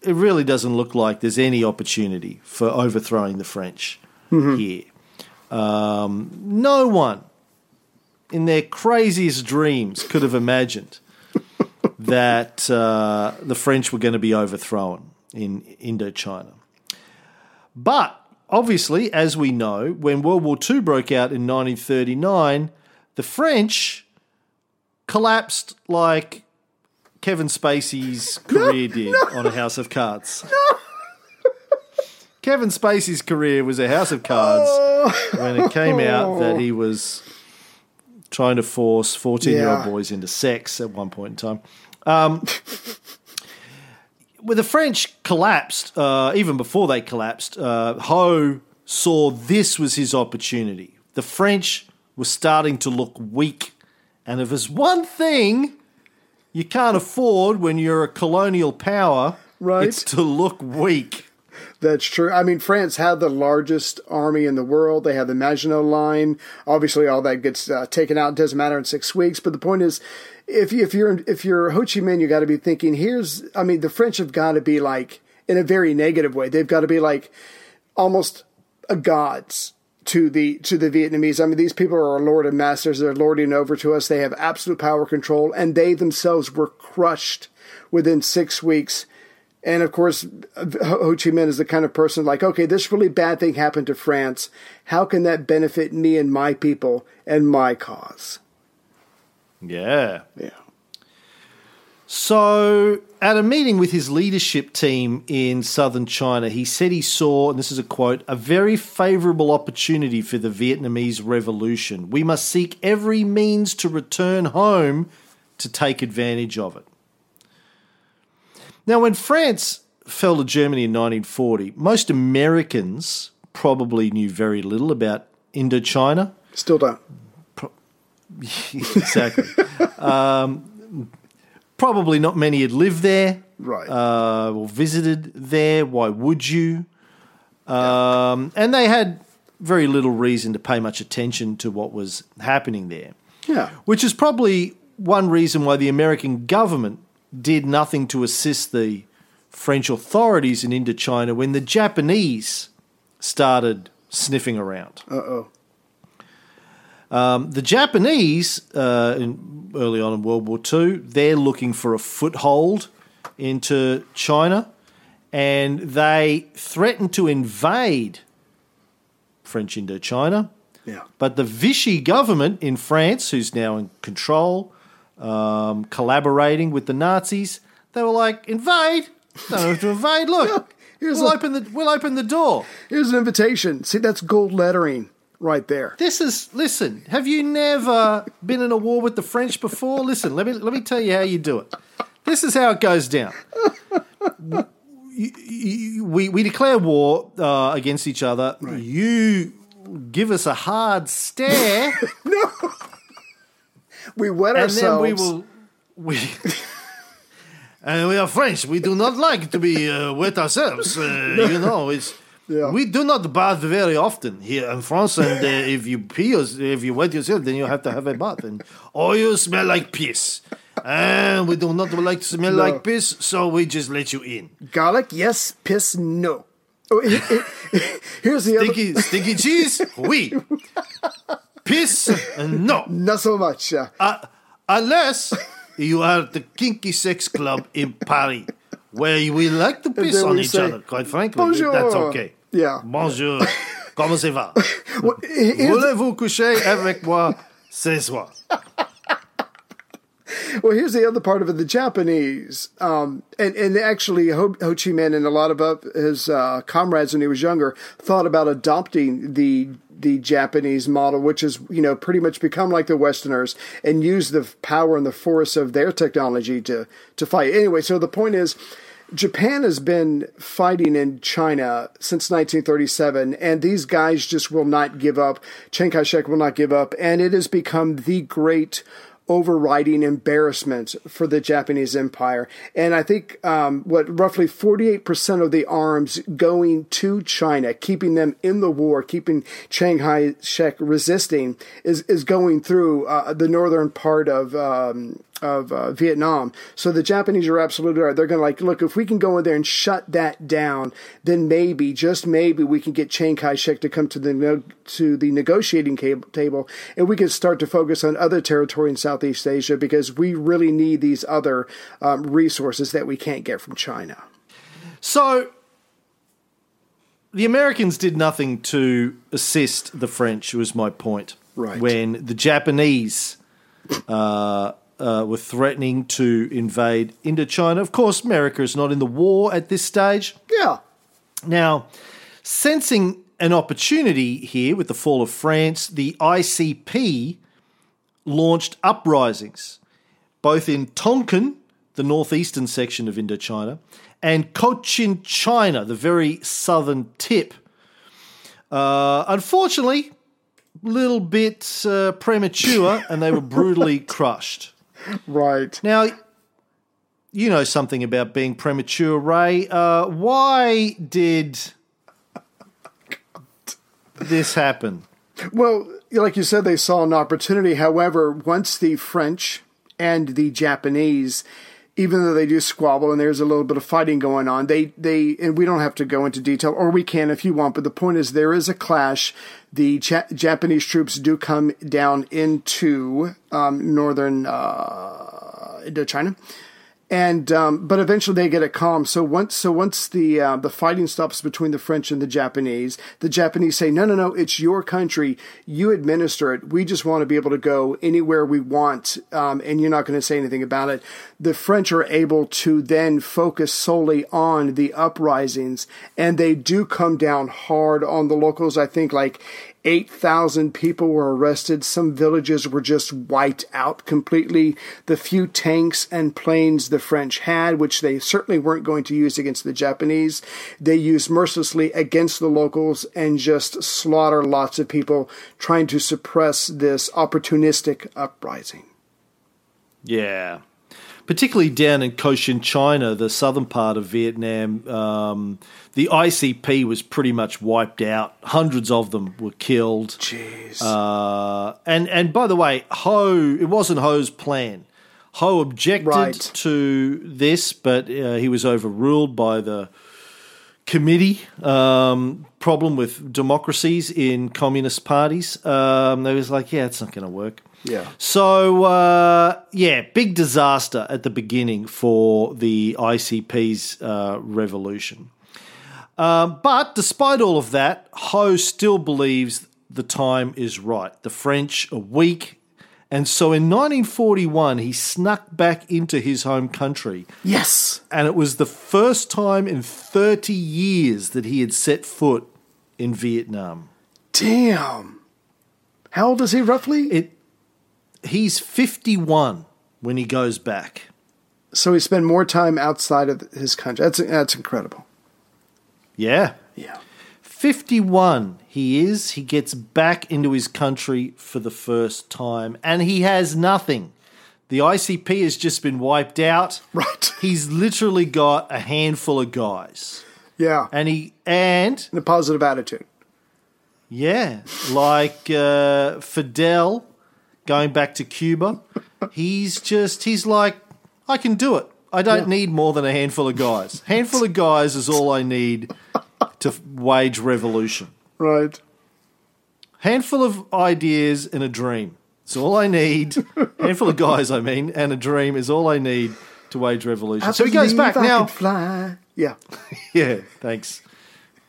D: it really doesn't look like there's any opportunity for overthrowing the French here. Um, no one in their craziest dreams could have imagined that uh, the French were going to be overthrown in Indochina. But obviously, as we know, when World War II broke out in 1939, the French collapsed like Kevin Spacey's career did on a House of Cards. Kevin Spacey's career was a House of Cards when it came out that he was trying to force 14 year old
E: Yeah.
D: boys into sex at one point in time. Um, when the French collapsed, uh, even before they collapsed, uh, Ho saw this was his opportunity. The French were starting to look weak. And if there's one thing you can't afford when you're a colonial power,
E: Right.
D: It's to look weak.
E: That's true. I mean, France had the largest army in the world. They had the Maginot Line. Obviously, all that gets uh, taken out. It doesn't matter in six weeks. But the point is, if you, if you're if you're Ho Chi Minh, you got to be thinking. Here's, I mean, the French have got to be like in a very negative way. They've got to be like almost a gods to the to the Vietnamese. I mean, these people are our lord and masters. They're lording over to us. They have absolute power control, and they themselves were crushed within six weeks. And of course, Ho Chi Minh is the kind of person like, okay, this really bad thing happened to France. How can that benefit me and my people and my cause?
D: Yeah.
E: Yeah.
D: So, at a meeting with his leadership team in southern China, he said he saw, and this is a quote, a very favorable opportunity for the Vietnamese revolution. We must seek every means to return home to take advantage of it. Now, when France fell to Germany in 1940, most Americans probably knew very little about Indochina.
E: Still don't.
D: exactly. um, probably not many had lived there
E: Right.
D: uh, or visited there. Why would you? Um, and they had very little reason to pay much attention to what was happening there,
E: yeah.
D: which is probably one reason why the American government did nothing to assist the French authorities in Indochina when the Japanese started sniffing around.
E: Uh oh.
D: Um, the Japanese, uh, in, early on in World War II, they're looking for a foothold into China, and they threatened to invade French Indochina.
E: Yeah.
D: But the Vichy government in France, who's now in control, um, collaborating with the Nazis, they were like, invade? Don't have to invade. Look,
E: Here's
D: we'll
E: a-
D: open the we'll open the door.
E: Here's an invitation. See, that's gold lettering right there.
D: This is listen. Have you never been in a war with the French before? Listen, let me let me tell you how you do it. This is how it goes down. We we declare war uh, against each other. You give us a hard stare, no,
E: We wet
D: and
E: ourselves.
D: then we will we. And we are French. We do not like to be uh, wet ourselves. Uh, you know, it's
E: Yeah.
D: we do not bath very often here in France. And uh, if you pee, or if you wet yourself, then you have to have a bath. And or you smell like piss. And we do not like to smell
E: No.
D: like piss, so we just let you in.
E: Garlic, yes. Piss, no. Oh, he- he- here's the other.
D: Stinky, stinky cheese, oui. Piss, no.
E: Not so much. Uh,
D: Uh, unless you are at the kinky sex club in Paris, where we like to piss on each
E: say,
D: other. Quite frankly,
E: "Bonjour."
D: that's okay.
E: Yeah.
D: Bonjour. Comment ça va?
E: well, here's,
D: Voulez-vous coucher avec moi ce soir?
E: well, here's the other part of it. The Japanese, um, and and actually Ho, Ho Chi Minh and a lot of uh, his uh, comrades when he was younger thought about adopting the the Japanese model, which is you know pretty much become like the Westerners and use the power and the force of their technology to to fight. Anyway, so the point is. Japan has been fighting in China since 1937, and these guys just will not give up. Chiang Kai shek will not give up, and it has become the great overriding embarrassment for the Japanese Empire. And I think um, what roughly 48% of the arms going to China, keeping them in the war, keeping Chiang Kai shek resisting, is, is going through uh, the northern part of. Um, of uh, Vietnam. So the Japanese are absolutely right. They're going to like, look, if we can go in there and shut that down, then maybe, just maybe, we can get Chiang Kai-shek to come to the to the negotiating table, and we can start to focus on other territory in Southeast Asia because we really need these other um, resources that we can't get from China.
D: So, the Americans did nothing to assist the French, was my point.
E: Right.
D: When the Japanese uh, uh, were threatening to invade Indochina. Of course, America is not in the war at this stage.
E: Yeah,
D: Now, sensing an opportunity here with the fall of France, the ICP launched uprisings, both in Tonkin, the northeastern section of Indochina, and Cochin China, the very southern tip. Uh, unfortunately, a little bit uh, premature, and they were brutally crushed.
E: right.
D: Now, you know something about being premature, Ray. Uh, why did this happen?
E: Well, like you said, they saw an opportunity. However, once the French and the Japanese, even though they do squabble and there's a little bit of fighting going on, they they and we don't have to go into detail, or we can if you want. But the point is, there is a clash. The ja- Japanese troops do come down into um, northern uh, Indochina and um, but eventually they get it calm. So once so once the uh, the fighting stops between the French and the Japanese, the Japanese say, "No, no, no, it's your country. You administer it. We just want to be able to go anywhere we want, um, and you're not going to say anything about it." The French are able to then focus solely on the uprisings, and they do come down hard on the locals. I think like 8,000 people were arrested. Some villages were just wiped out completely. The few tanks and planes the French had, which they certainly weren't going to use against the Japanese, they used mercilessly against the locals and just slaughter lots of people trying to suppress this opportunistic uprising.
D: Yeah. Particularly down in Cochin, China, the southern part of Vietnam, um, the ICP was pretty much wiped out. Hundreds of them were killed.
E: Jeez.
D: Uh, and and by the way, Ho, it wasn't Ho's plan. Ho objected
E: Right.
D: to this, but uh, he was overruled by the committee. Um, problem with democracies in communist parties. Um, they was like, yeah, it's not going to work.
E: Yeah.
D: So uh, yeah, big disaster at the beginning for the ICP's uh, revolution. Um, but despite all of that, Ho still believes the time is right. The French are weak. And so in 1941, he snuck back into his home country.
E: yes.
D: And it was the first time in 30 years that he had set foot in Vietnam.
E: Damn. How old is he roughly?
D: It, he's 51 when he goes back.
E: so he spent more time outside of his country. That's that's incredible.
D: Yeah.
E: Yeah.
D: 51 he is. He gets back into his country for the first time and he has nothing. The ICP has just been wiped out.
E: Right.
D: He's literally got a handful of guys.
E: Yeah.
D: And he and
E: And a positive attitude.
D: yeah, like uh, Fidel going back to Cuba, he's just he's like I can do it. I don't
E: Yeah.
D: need more than a handful of guys. handful of guys is all I need to wage revolution.
E: Right.
D: handful of ideas and a dream. It's all I need. handful of guys, I mean, and a dream is all I need to wage revolution. so he goes back
E: I
D: now.
E: fly. Yeah.
D: Yeah, thanks,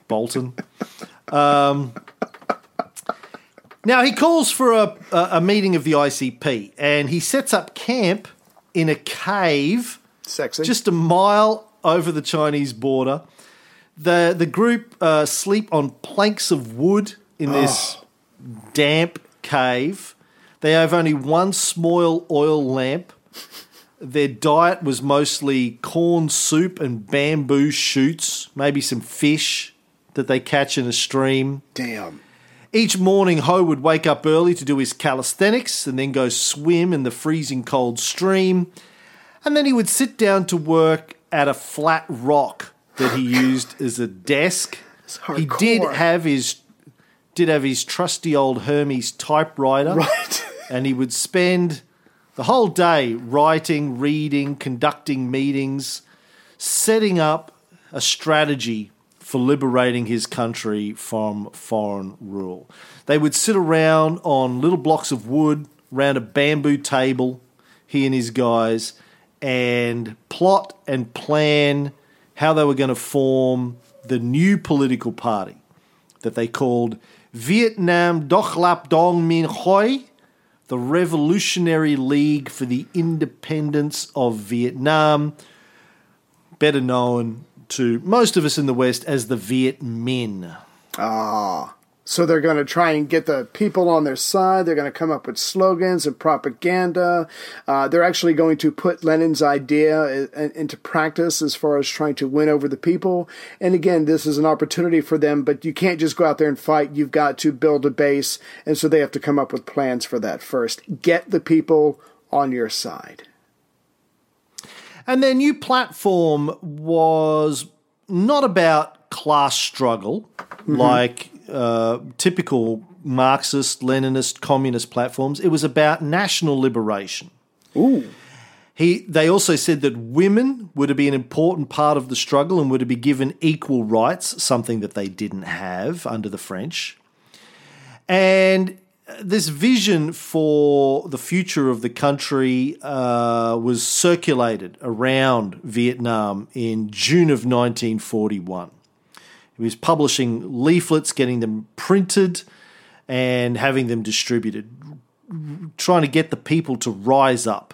D: Bolton. Um, now he calls for a, a, a meeting of the ICP, and he sets up camp in a cave
E: Sexy.
D: just a mile over the Chinese border. The the group uh, sleep on planks of wood in this damp cave. They have only one small oil lamp. Their diet was mostly corn soup and bamboo shoots, maybe some fish that they catch in a stream.
E: Damn.
D: Each morning, Ho would wake up early to do his calisthenics and then go swim in the freezing cold stream. And then he would sit down to work at a flat rock that he used as a desk. He did have his did have his trusty old Hermes typewriter,
E: Right.
D: and he would spend the whole day writing, reading, conducting meetings, setting up a strategy for liberating his country from foreign rule. They would sit around on little blocks of wood around a bamboo table, he and his guys, and plot and plan how they were going to form the new political party that they called Vietnam Doc Lap Dong Minh Hoi, the Revolutionary League for the Independence of Vietnam, better known to most of us in the West as the Viet Minh. Ah.
E: So they're going to try and get the people on their side. They're going to come up with slogans and propaganda. Uh, they're actually going to put Lenin's idea i- i- into practice as far as trying to win over the people. And again, this is an opportunity for them, but you can't just go out there and fight. You've got to build a base. And so they have to come up with plans for that first. Get the people on your side.
D: And their new platform was not about class struggle like uh, typical Marxist, Leninist, communist platforms. It was about national liberation. He, they also said that women were to be an important part of the struggle and were to be given equal rights, something that they didn't have under the French. And this vision for the future of the country uh, was circulated around Vietnam in June of 1941. He was publishing leaflets, getting them printed, and having them distributed, trying to get the people to rise up.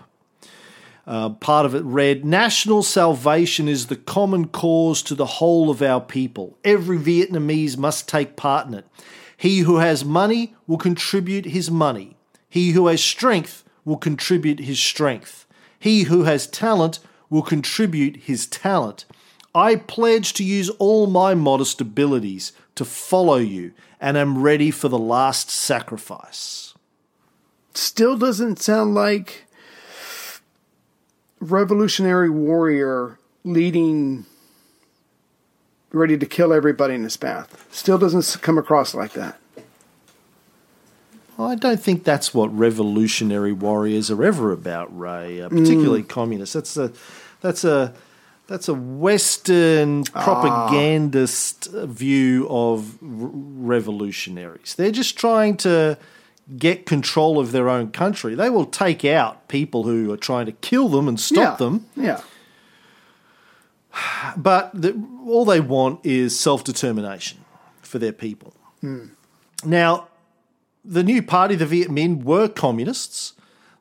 D: Uh, part of it read National salvation is the common cause to the whole of our people. Every Vietnamese must take part in it. He who has money will contribute his money. He who has strength will contribute his strength. He who has talent will contribute his talent. I pledge to use all my modest abilities to follow you and am ready for the last sacrifice.
E: Still doesn't sound like revolutionary warrior leading ready to kill everybody in his path. Still doesn't come across like that.
D: I don't think that's what revolutionary warriors are ever about, Ray. Uh, particularly communists. That's a that's a that's a Western propagandist view of r- revolutionaries. They're just trying to get control of their own country. They will take out people who are trying to kill them and stop
E: yeah.
D: them,
E: Yeah.
D: But the, all they want is self determination for their people. Hmm. Now, the new party, the Viet Minh, were communists.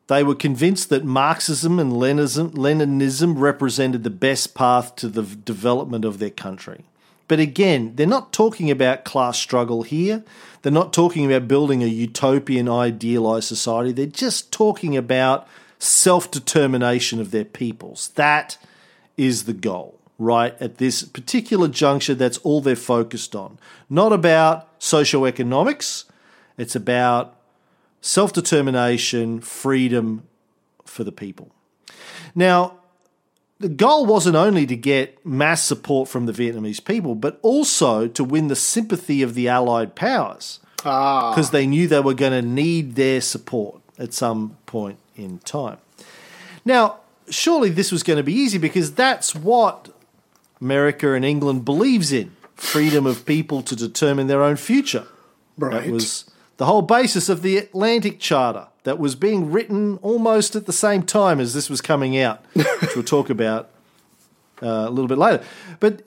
D: They were convinced that Marxism and Leninism, Leninism represented the best path to the development of their country. But again, they're not talking about class struggle here. They're not talking about building a utopian, idealized society. They're just talking about self determination of their peoples. That is the goal, right? At this particular juncture, that's all they're focused on. Not about socioeconomics, it's about self determination, freedom for the people. Now, the goal wasn't only to get mass support from the Vietnamese people, but also to win the sympathy of the Allied powers. Ah. Because they knew they were going to need their support at some point in time. Now, surely this was going to be easy because that's what America and England believes in freedom of people to determine their own future.
E: Right.
D: That was the whole basis of the Atlantic Charter that was being written almost at the same time as this was coming out, which we'll talk about uh, a little bit later. But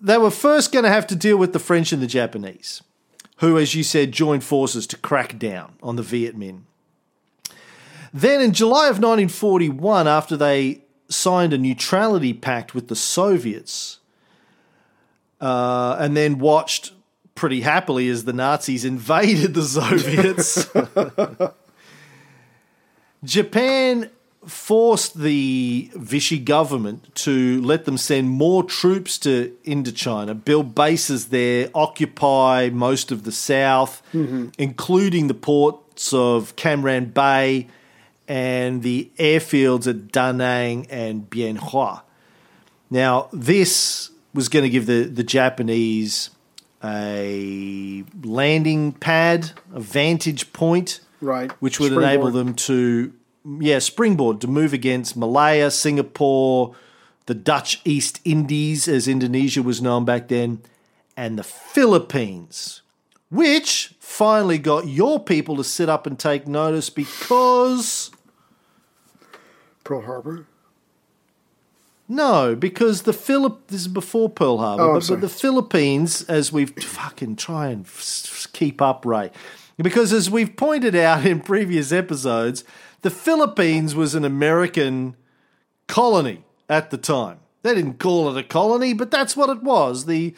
D: they were first going to have to deal with the French and the Japanese, who, as you said, joined forces to crack down on the Viet Minh. Then in July of 1941, after they signed a neutrality pact with the Soviets, uh, and then watched pretty happily as the Nazis invaded the Soviets. Japan forced the Vichy government to let them send more troops to Indochina, build bases there, occupy most of the south, including the ports of Cam Bay and the airfields at Da Nang and Bien Hoa. Now, this was going to give the, the Japanese a landing pad, a vantage point,
E: Right.
D: which would
E: Springboard.
D: enable them to, yeah, springboard to move against Malaya, Singapore, the Dutch East Indies, as Indonesia was known back then, and the Philippines, which finally got your people to sit up and take notice because.
E: Pearl Harbor.
D: No, because the Philip. This is before Pearl Harbor,
E: Oh,
D: but, but the Philippines, as we've fucking try and f- keep up, Ray, because as we've pointed out in previous episodes, the Philippines was an American colony at the time. They didn't call it a colony, but that's what it was. The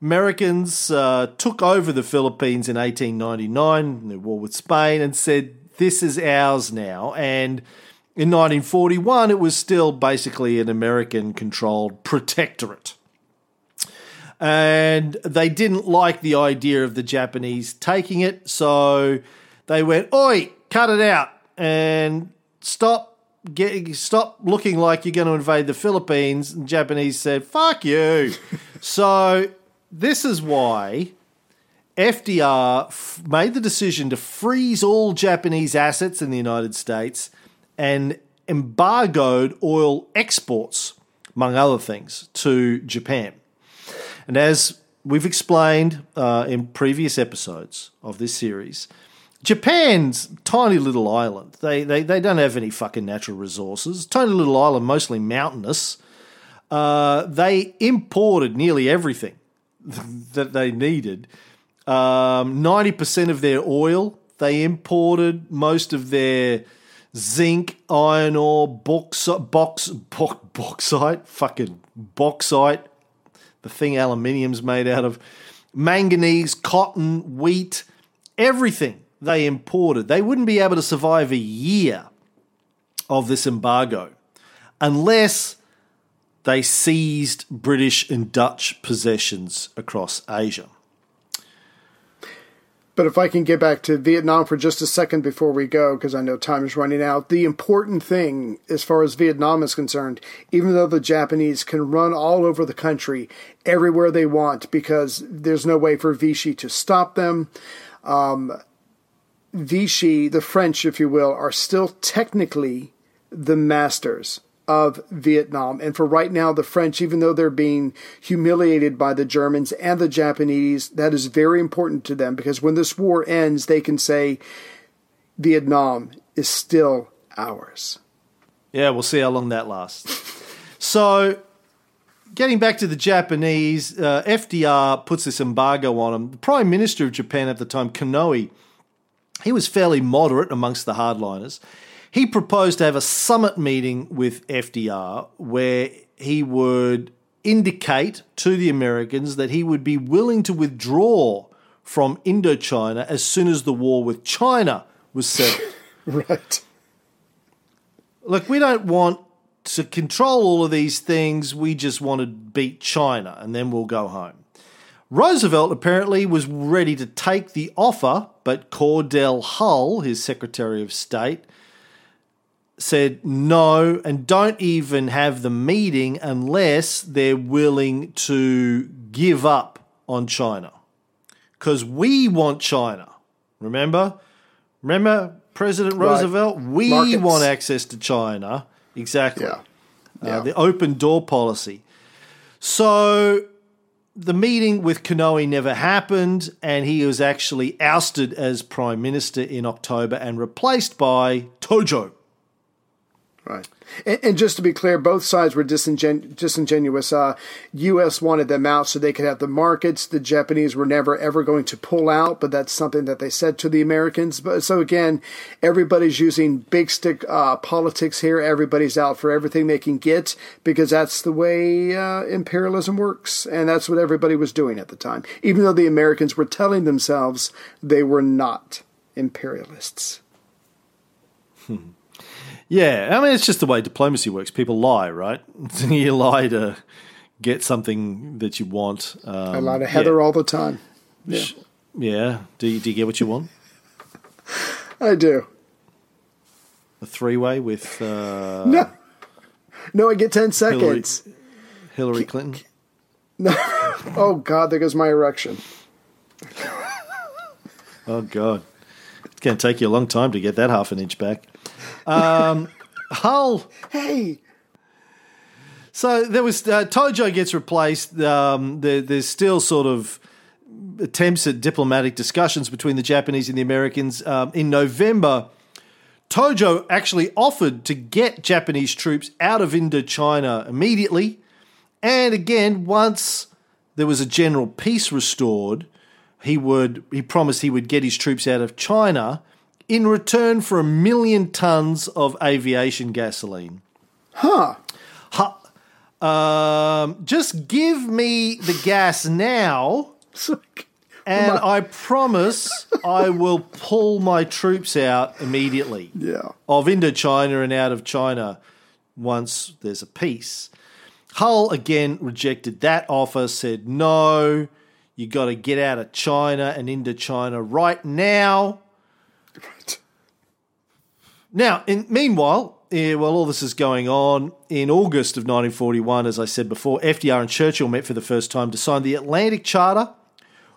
D: Americans uh, took over the Philippines in 1899 in the war with Spain and said, This is ours now. And in 1941, it was still basically an American controlled protectorate. And they didn't like the idea of the Japanese taking it, so they went, Oi, cut it out and stop get, stop looking like you're going to invade the Philippines. And Japanese said, fuck you. so this is why FDR f- made the decision to freeze all Japanese assets in the United States and embargoed oil exports, among other things, to Japan. And as we've explained uh, in previous episodes of this series, Japan's tiny little island. They, they they don't have any fucking natural resources. Tiny little island, mostly mountainous. Uh, they imported nearly everything that they needed. Um, Ninety percent of their oil they imported. Most of their zinc, iron ore, bauxite, box, bo- bauxite, fucking bauxite, the thing aluminium's made out of, manganese, cotton, wheat, everything they imported. They wouldn't be able to survive a year of this embargo unless they seized British and Dutch possessions across Asia.
E: But if I can get back to Vietnam for just a second before we go, because I know time is running out, the important thing as far as Vietnam is concerned, even though the Japanese can run all over the country, everywhere they want, because there's no way for Vichy to stop them. Um, Vichy, the French, if you will, are still technically the masters of Vietnam. And for right now, the French, even though they're being humiliated by the Germans and the Japanese, that is very important to them because when this war ends, they can say Vietnam is still ours.
D: Yeah, we'll see how long that lasts. so, getting back to the Japanese, uh, FDR puts this embargo on them. The Prime Minister of Japan at the time, Konoe, he was fairly moderate amongst the hardliners. He proposed to have a summit meeting with FDR where he would indicate to the Americans that he would be willing to withdraw from Indochina as soon as the war with China was settled.
E: Right.
D: Look, we don't want to control all of these things. We just want to beat China and then we'll go home. Roosevelt apparently was ready to take the offer, but Cordell Hull, his Secretary of State, said no and don't even have the meeting unless they're willing to give up on China. Because we want China. Remember? Remember President
E: Right.
D: Roosevelt? We
E: Markets.
D: want access to China. Exactly.
E: Yeah.
D: Uh, the open door policy. So the meeting with Konoe never happened, and he was actually ousted as prime minister in October and replaced by Tojo.
E: Right. And, and just to be clear, both sides were disingen- disingenuous. Uh, U.S. wanted them out so they could have the markets. The Japanese were never ever going to pull out, but that's something that they said to the Americans. But so again, everybody's using big stick uh, politics here. Everybody's out for everything they can get because that's the way uh, imperialism works, and that's what everybody was doing at the time. Even though the Americans were telling themselves they were not imperialists.
D: Yeah, I mean, it's just the way diplomacy works. People lie, right? you lie to get something that you want. Um,
E: I lie to Heather all the time. Yeah,
D: Yeah. Do you, do you get what you want?
E: I do.
D: A three way with uh,
E: No. No, I get 10 seconds.
D: Hillary Clinton?
E: Oh, God, there goes my erection.
D: Oh, God. It's going to take you a long time to get that half an inch back. Um, Hull.
E: Hey,
D: So there was uh, Tojo gets replaced. Um, there, there's still sort of attempts at diplomatic discussions between the Japanese and the Americans. Um, in November, Tojo actually offered to get Japanese troops out of Indochina immediately, and again once there was a general peace restored, he would he promised he would get his troops out of China in return for a million tons of aviation gasoline.
E: huh.
D: Ha- um, just give me the gas now, and I promise I will pull my troops out immediately
E: yeah.
D: of Indochina and out of China once there's a peace. Hull again rejected that offer, said no, you got to get out of China and Indochina right now. Now, in, meanwhile, eh, while all this is going on, in August of 1941, as I said before, FDR and Churchill met for the first time to sign the Atlantic Charter,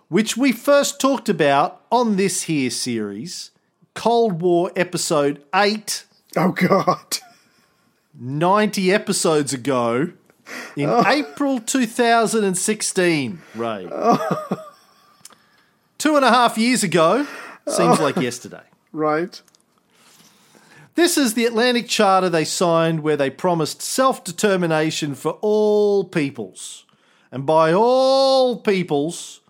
D: which we first talked about on this here series, Cold War Episode 8,
E: Oh God.
D: 90 episodes ago, in April 2016, Ray. Two and a half years ago, seems like yesterday.
E: Right.
D: This is the Atlantic Charter they signed where they promised self determination for all peoples. And by all peoples,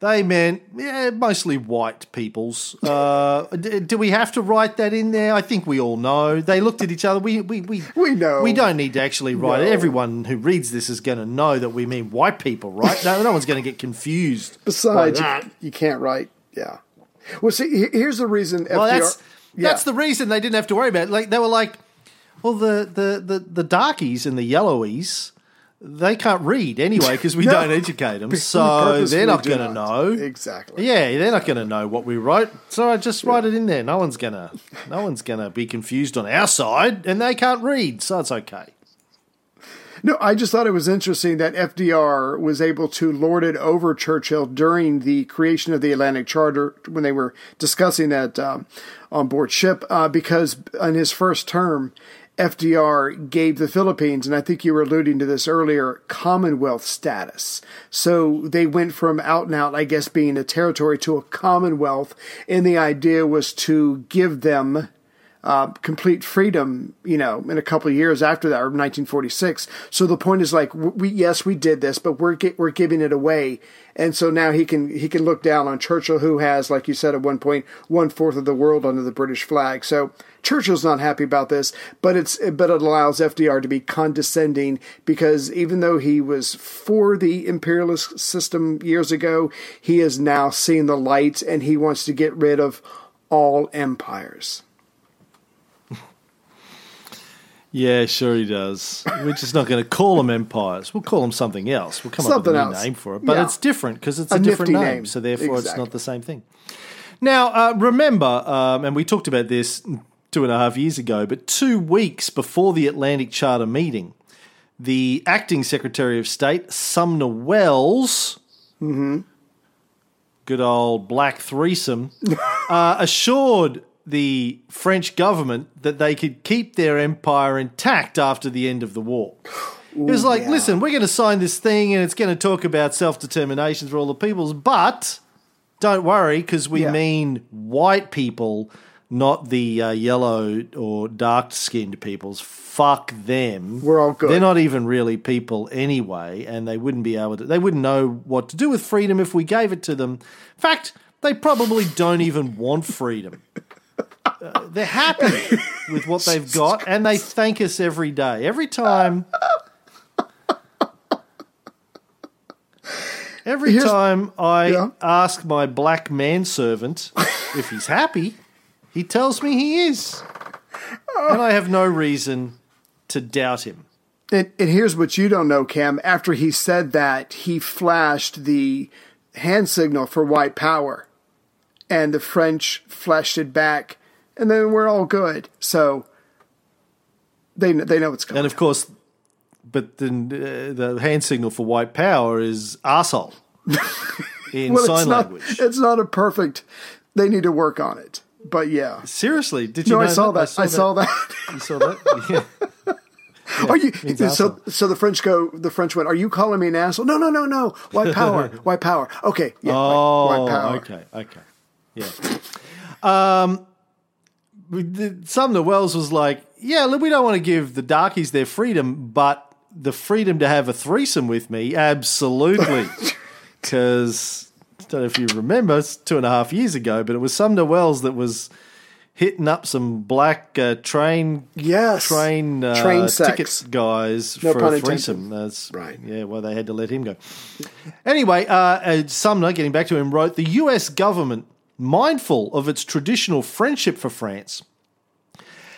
D: they meant yeah, mostly white peoples. Uh, d- do we have to write that in there? I think we all know. They looked at each other. We we we,
E: We know.
D: We don't need to actually write it. Everyone who reads this is going to know that we mean white people, right? No, no one's going to get confused.
E: Besides, you, you can't write. Yeah. Well, see, here's the reason.
D: Well, that's
E: yeah.
D: that's the reason they didn't have to worry about it. Like they were like, well, the the the, the darkies and the yellowies, they can't read anyway because we
E: No.
D: don't educate them, so they're not going to know.
E: Exactly.
D: Yeah, they're not going to know what we wrote. So I just write it in there. No one's gonna no one's gonna be confused on our side, and they can't read, so it's okay.
E: No, I just thought it was interesting that FDR was able to lord it over Churchill during the creation of the Atlantic Charter when they were discussing that um, on board ship, uh, because in his first term, FDR gave the Philippines, and I think you were alluding to this earlier, Commonwealth status. So they went from out and out, I guess, being a territory to a Commonwealth, and the idea was to give them uh, complete freedom, you know, in a couple of years after that, or 1946. So the point is like, we yes, we did this, but we're gi- we're giving it away, and so now he can he can look down on Churchill, who has, like you said at one point, one fourth of the world under the British flag. So Churchill's not happy about this, but it's but it allows FDR to be condescending because even though he was for the imperialist system years ago, he is now seeing the light, and he wants to get rid of all empires.
D: Yeah, sure he does. We're just not going to call them empires. We'll call them something else. We'll come
E: Something
D: up with a new
E: else.
D: name for it, but
E: Yeah.
D: it's different because it's a,
E: A
D: different name,
E: name.
D: so therefore it's not the same thing. Now, uh, remember, um, and we talked about this two and a half years ago, but two weeks before the Atlantic Charter meeting, the acting Secretary of State Sumner Welles, good old black threesome, uh, assured the French government that they could keep their empire intact after the end of the war. It was like,
E: yeah.
D: listen, we're going to sign this thing and it's going to talk about self determination for all the peoples, but don't worry because we
E: Yeah.
D: mean white people, not the uh, yellow or dark skinned peoples. Fuck them.
E: We're all good.
D: They're not even really people anyway, and they wouldn't be able to. They wouldn't know what to do with freedom if we gave it to them. In fact, they probably don't even want freedom. Uh, they're happy with what they've got, and they thank us every day. Every time. Every
E: Here's-
D: time I
E: Yeah.
D: ask my black manservant if he's happy, he tells me he is. And I have no reason to doubt him.
E: And, and here's what you don't know, Cam. After he said that, he flashed the hand signal for white power, and the French flashed it back, and then we're all good. So they they know what's going.
D: And of course, but then uh, the hand signal for white power is arsehole in
E: well,
D: sign
E: it's not
D: language.
E: it's not a perfect. They need to work on it. But yeah,
D: Seriously, did you
E: no,
D: know
E: I saw that. I saw that.
D: You saw that? Yeah.
E: Are you so?
D: asshole.
E: So the French go. The French went. Are you calling me an asshole? No, no, no, no. White power. white power. Okay. Yeah.
D: Oh,
E: white, white power.
D: okay, okay, yeah. Um, Sumner Welles was like, "Yeah, look, we don't want to give the darkies their freedom, but the freedom to have a threesome with me, absolutely." Because I don't know if you remember, it's two and a half years ago, but it was Sumner Welles that was hitting up some black uh, train
E: Yes.
D: train uh,
E: Train
D: tickets guys
E: No
D: for a threesome. That's
E: Right.
D: Yeah, well, they had to let him go. Anyway, uh, uh, Sumner, getting back to him, wrote the U.S. government, mindful of its traditional friendship for France,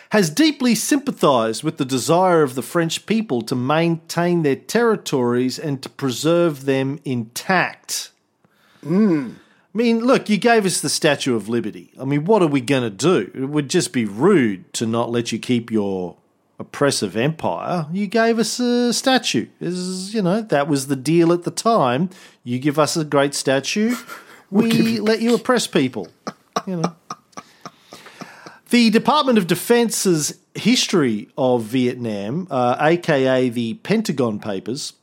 D: has deeply sympathised with the desire of the French people to maintain their territories and to preserve them intact. I mean, look, you gave us the Statue of Liberty. I mean, what are we going to do? It would just be rude to not let you keep your oppressive empire, you gave us a statue. Is, you know, that was the deal at the time. You give us a great statue, we let you oppress people. You know. The Department of Defense's history of Vietnam, uh, aka the Pentagon Papers,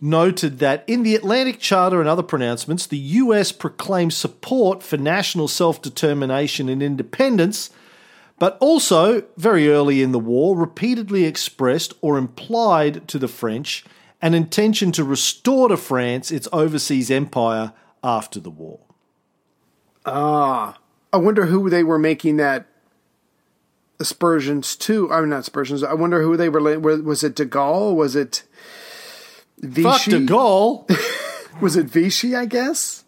D: noted that in the Atlantic Charter and other pronouncements, the US proclaimed support for national self determination and independence, but also, very early in the war, repeatedly expressed or implied to the French an intention to restore to France its overseas empire after the war.
E: Ah, I wonder who they were making that aspersions to. I mean, not aspersions. I wonder who they were. Was it De Gaulle? Was it Vichy?
D: Fuck de Gaulle.
E: Was it Vichy? I guess.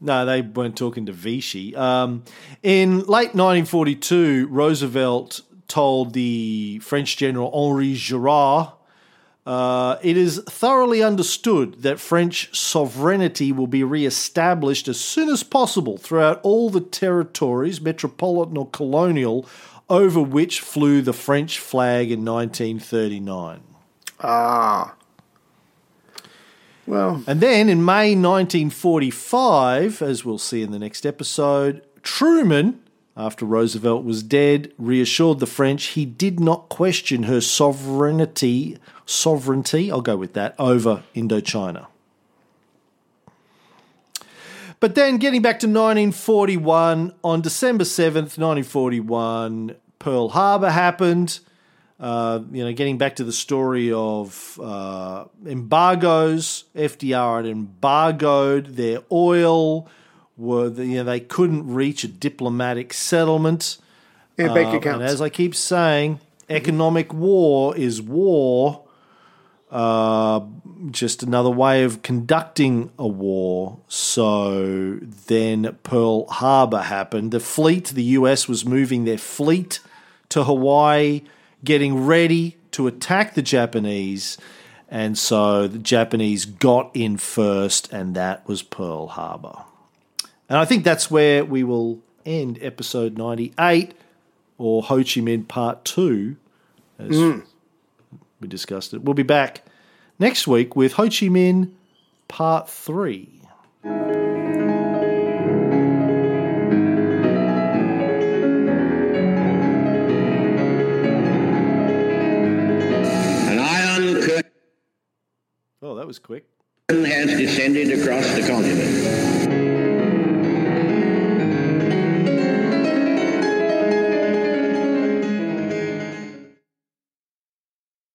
D: No, they weren't talking to Vichy. Um, in late 1942, Roosevelt told the French general Henri Giraud, uh, it is thoroughly understood that French sovereignty will be re established as soon as possible throughout all the territories, metropolitan or colonial, over which flew the French flag in 1939.
E: Ah. Well,
D: And then in May 1945, as we'll see in the next episode, Truman, after Roosevelt was dead, reassured the French he did not question her sovereignty, sovereignty, I'll go with that, over Indochina. But then getting back to 1941, on December 7th, 1941, Pearl Harbor happened. Uh, you know, getting back to the story of uh, embargoes, FDR had embargoed their oil. Were the, you know they couldn't reach a diplomatic settlement.
E: bank
D: Uh,
E: accounts.
D: And as I keep saying, economic war is war. Uh, just another way of conducting a war. So then Pearl Harbor happened. The fleet, the US was moving their fleet to Hawaii, getting ready to attack the Japanese. And so the Japanese got in first, and that was Pearl Harbor. And I think that's where we will end episode 98 or Ho Chi Minh Part 2 as we discussed it. We'll be back next week with Ho Chi Minh Part 3.
A: An iron curtain
D: Oh, that was quick.
A: has descended across the continent.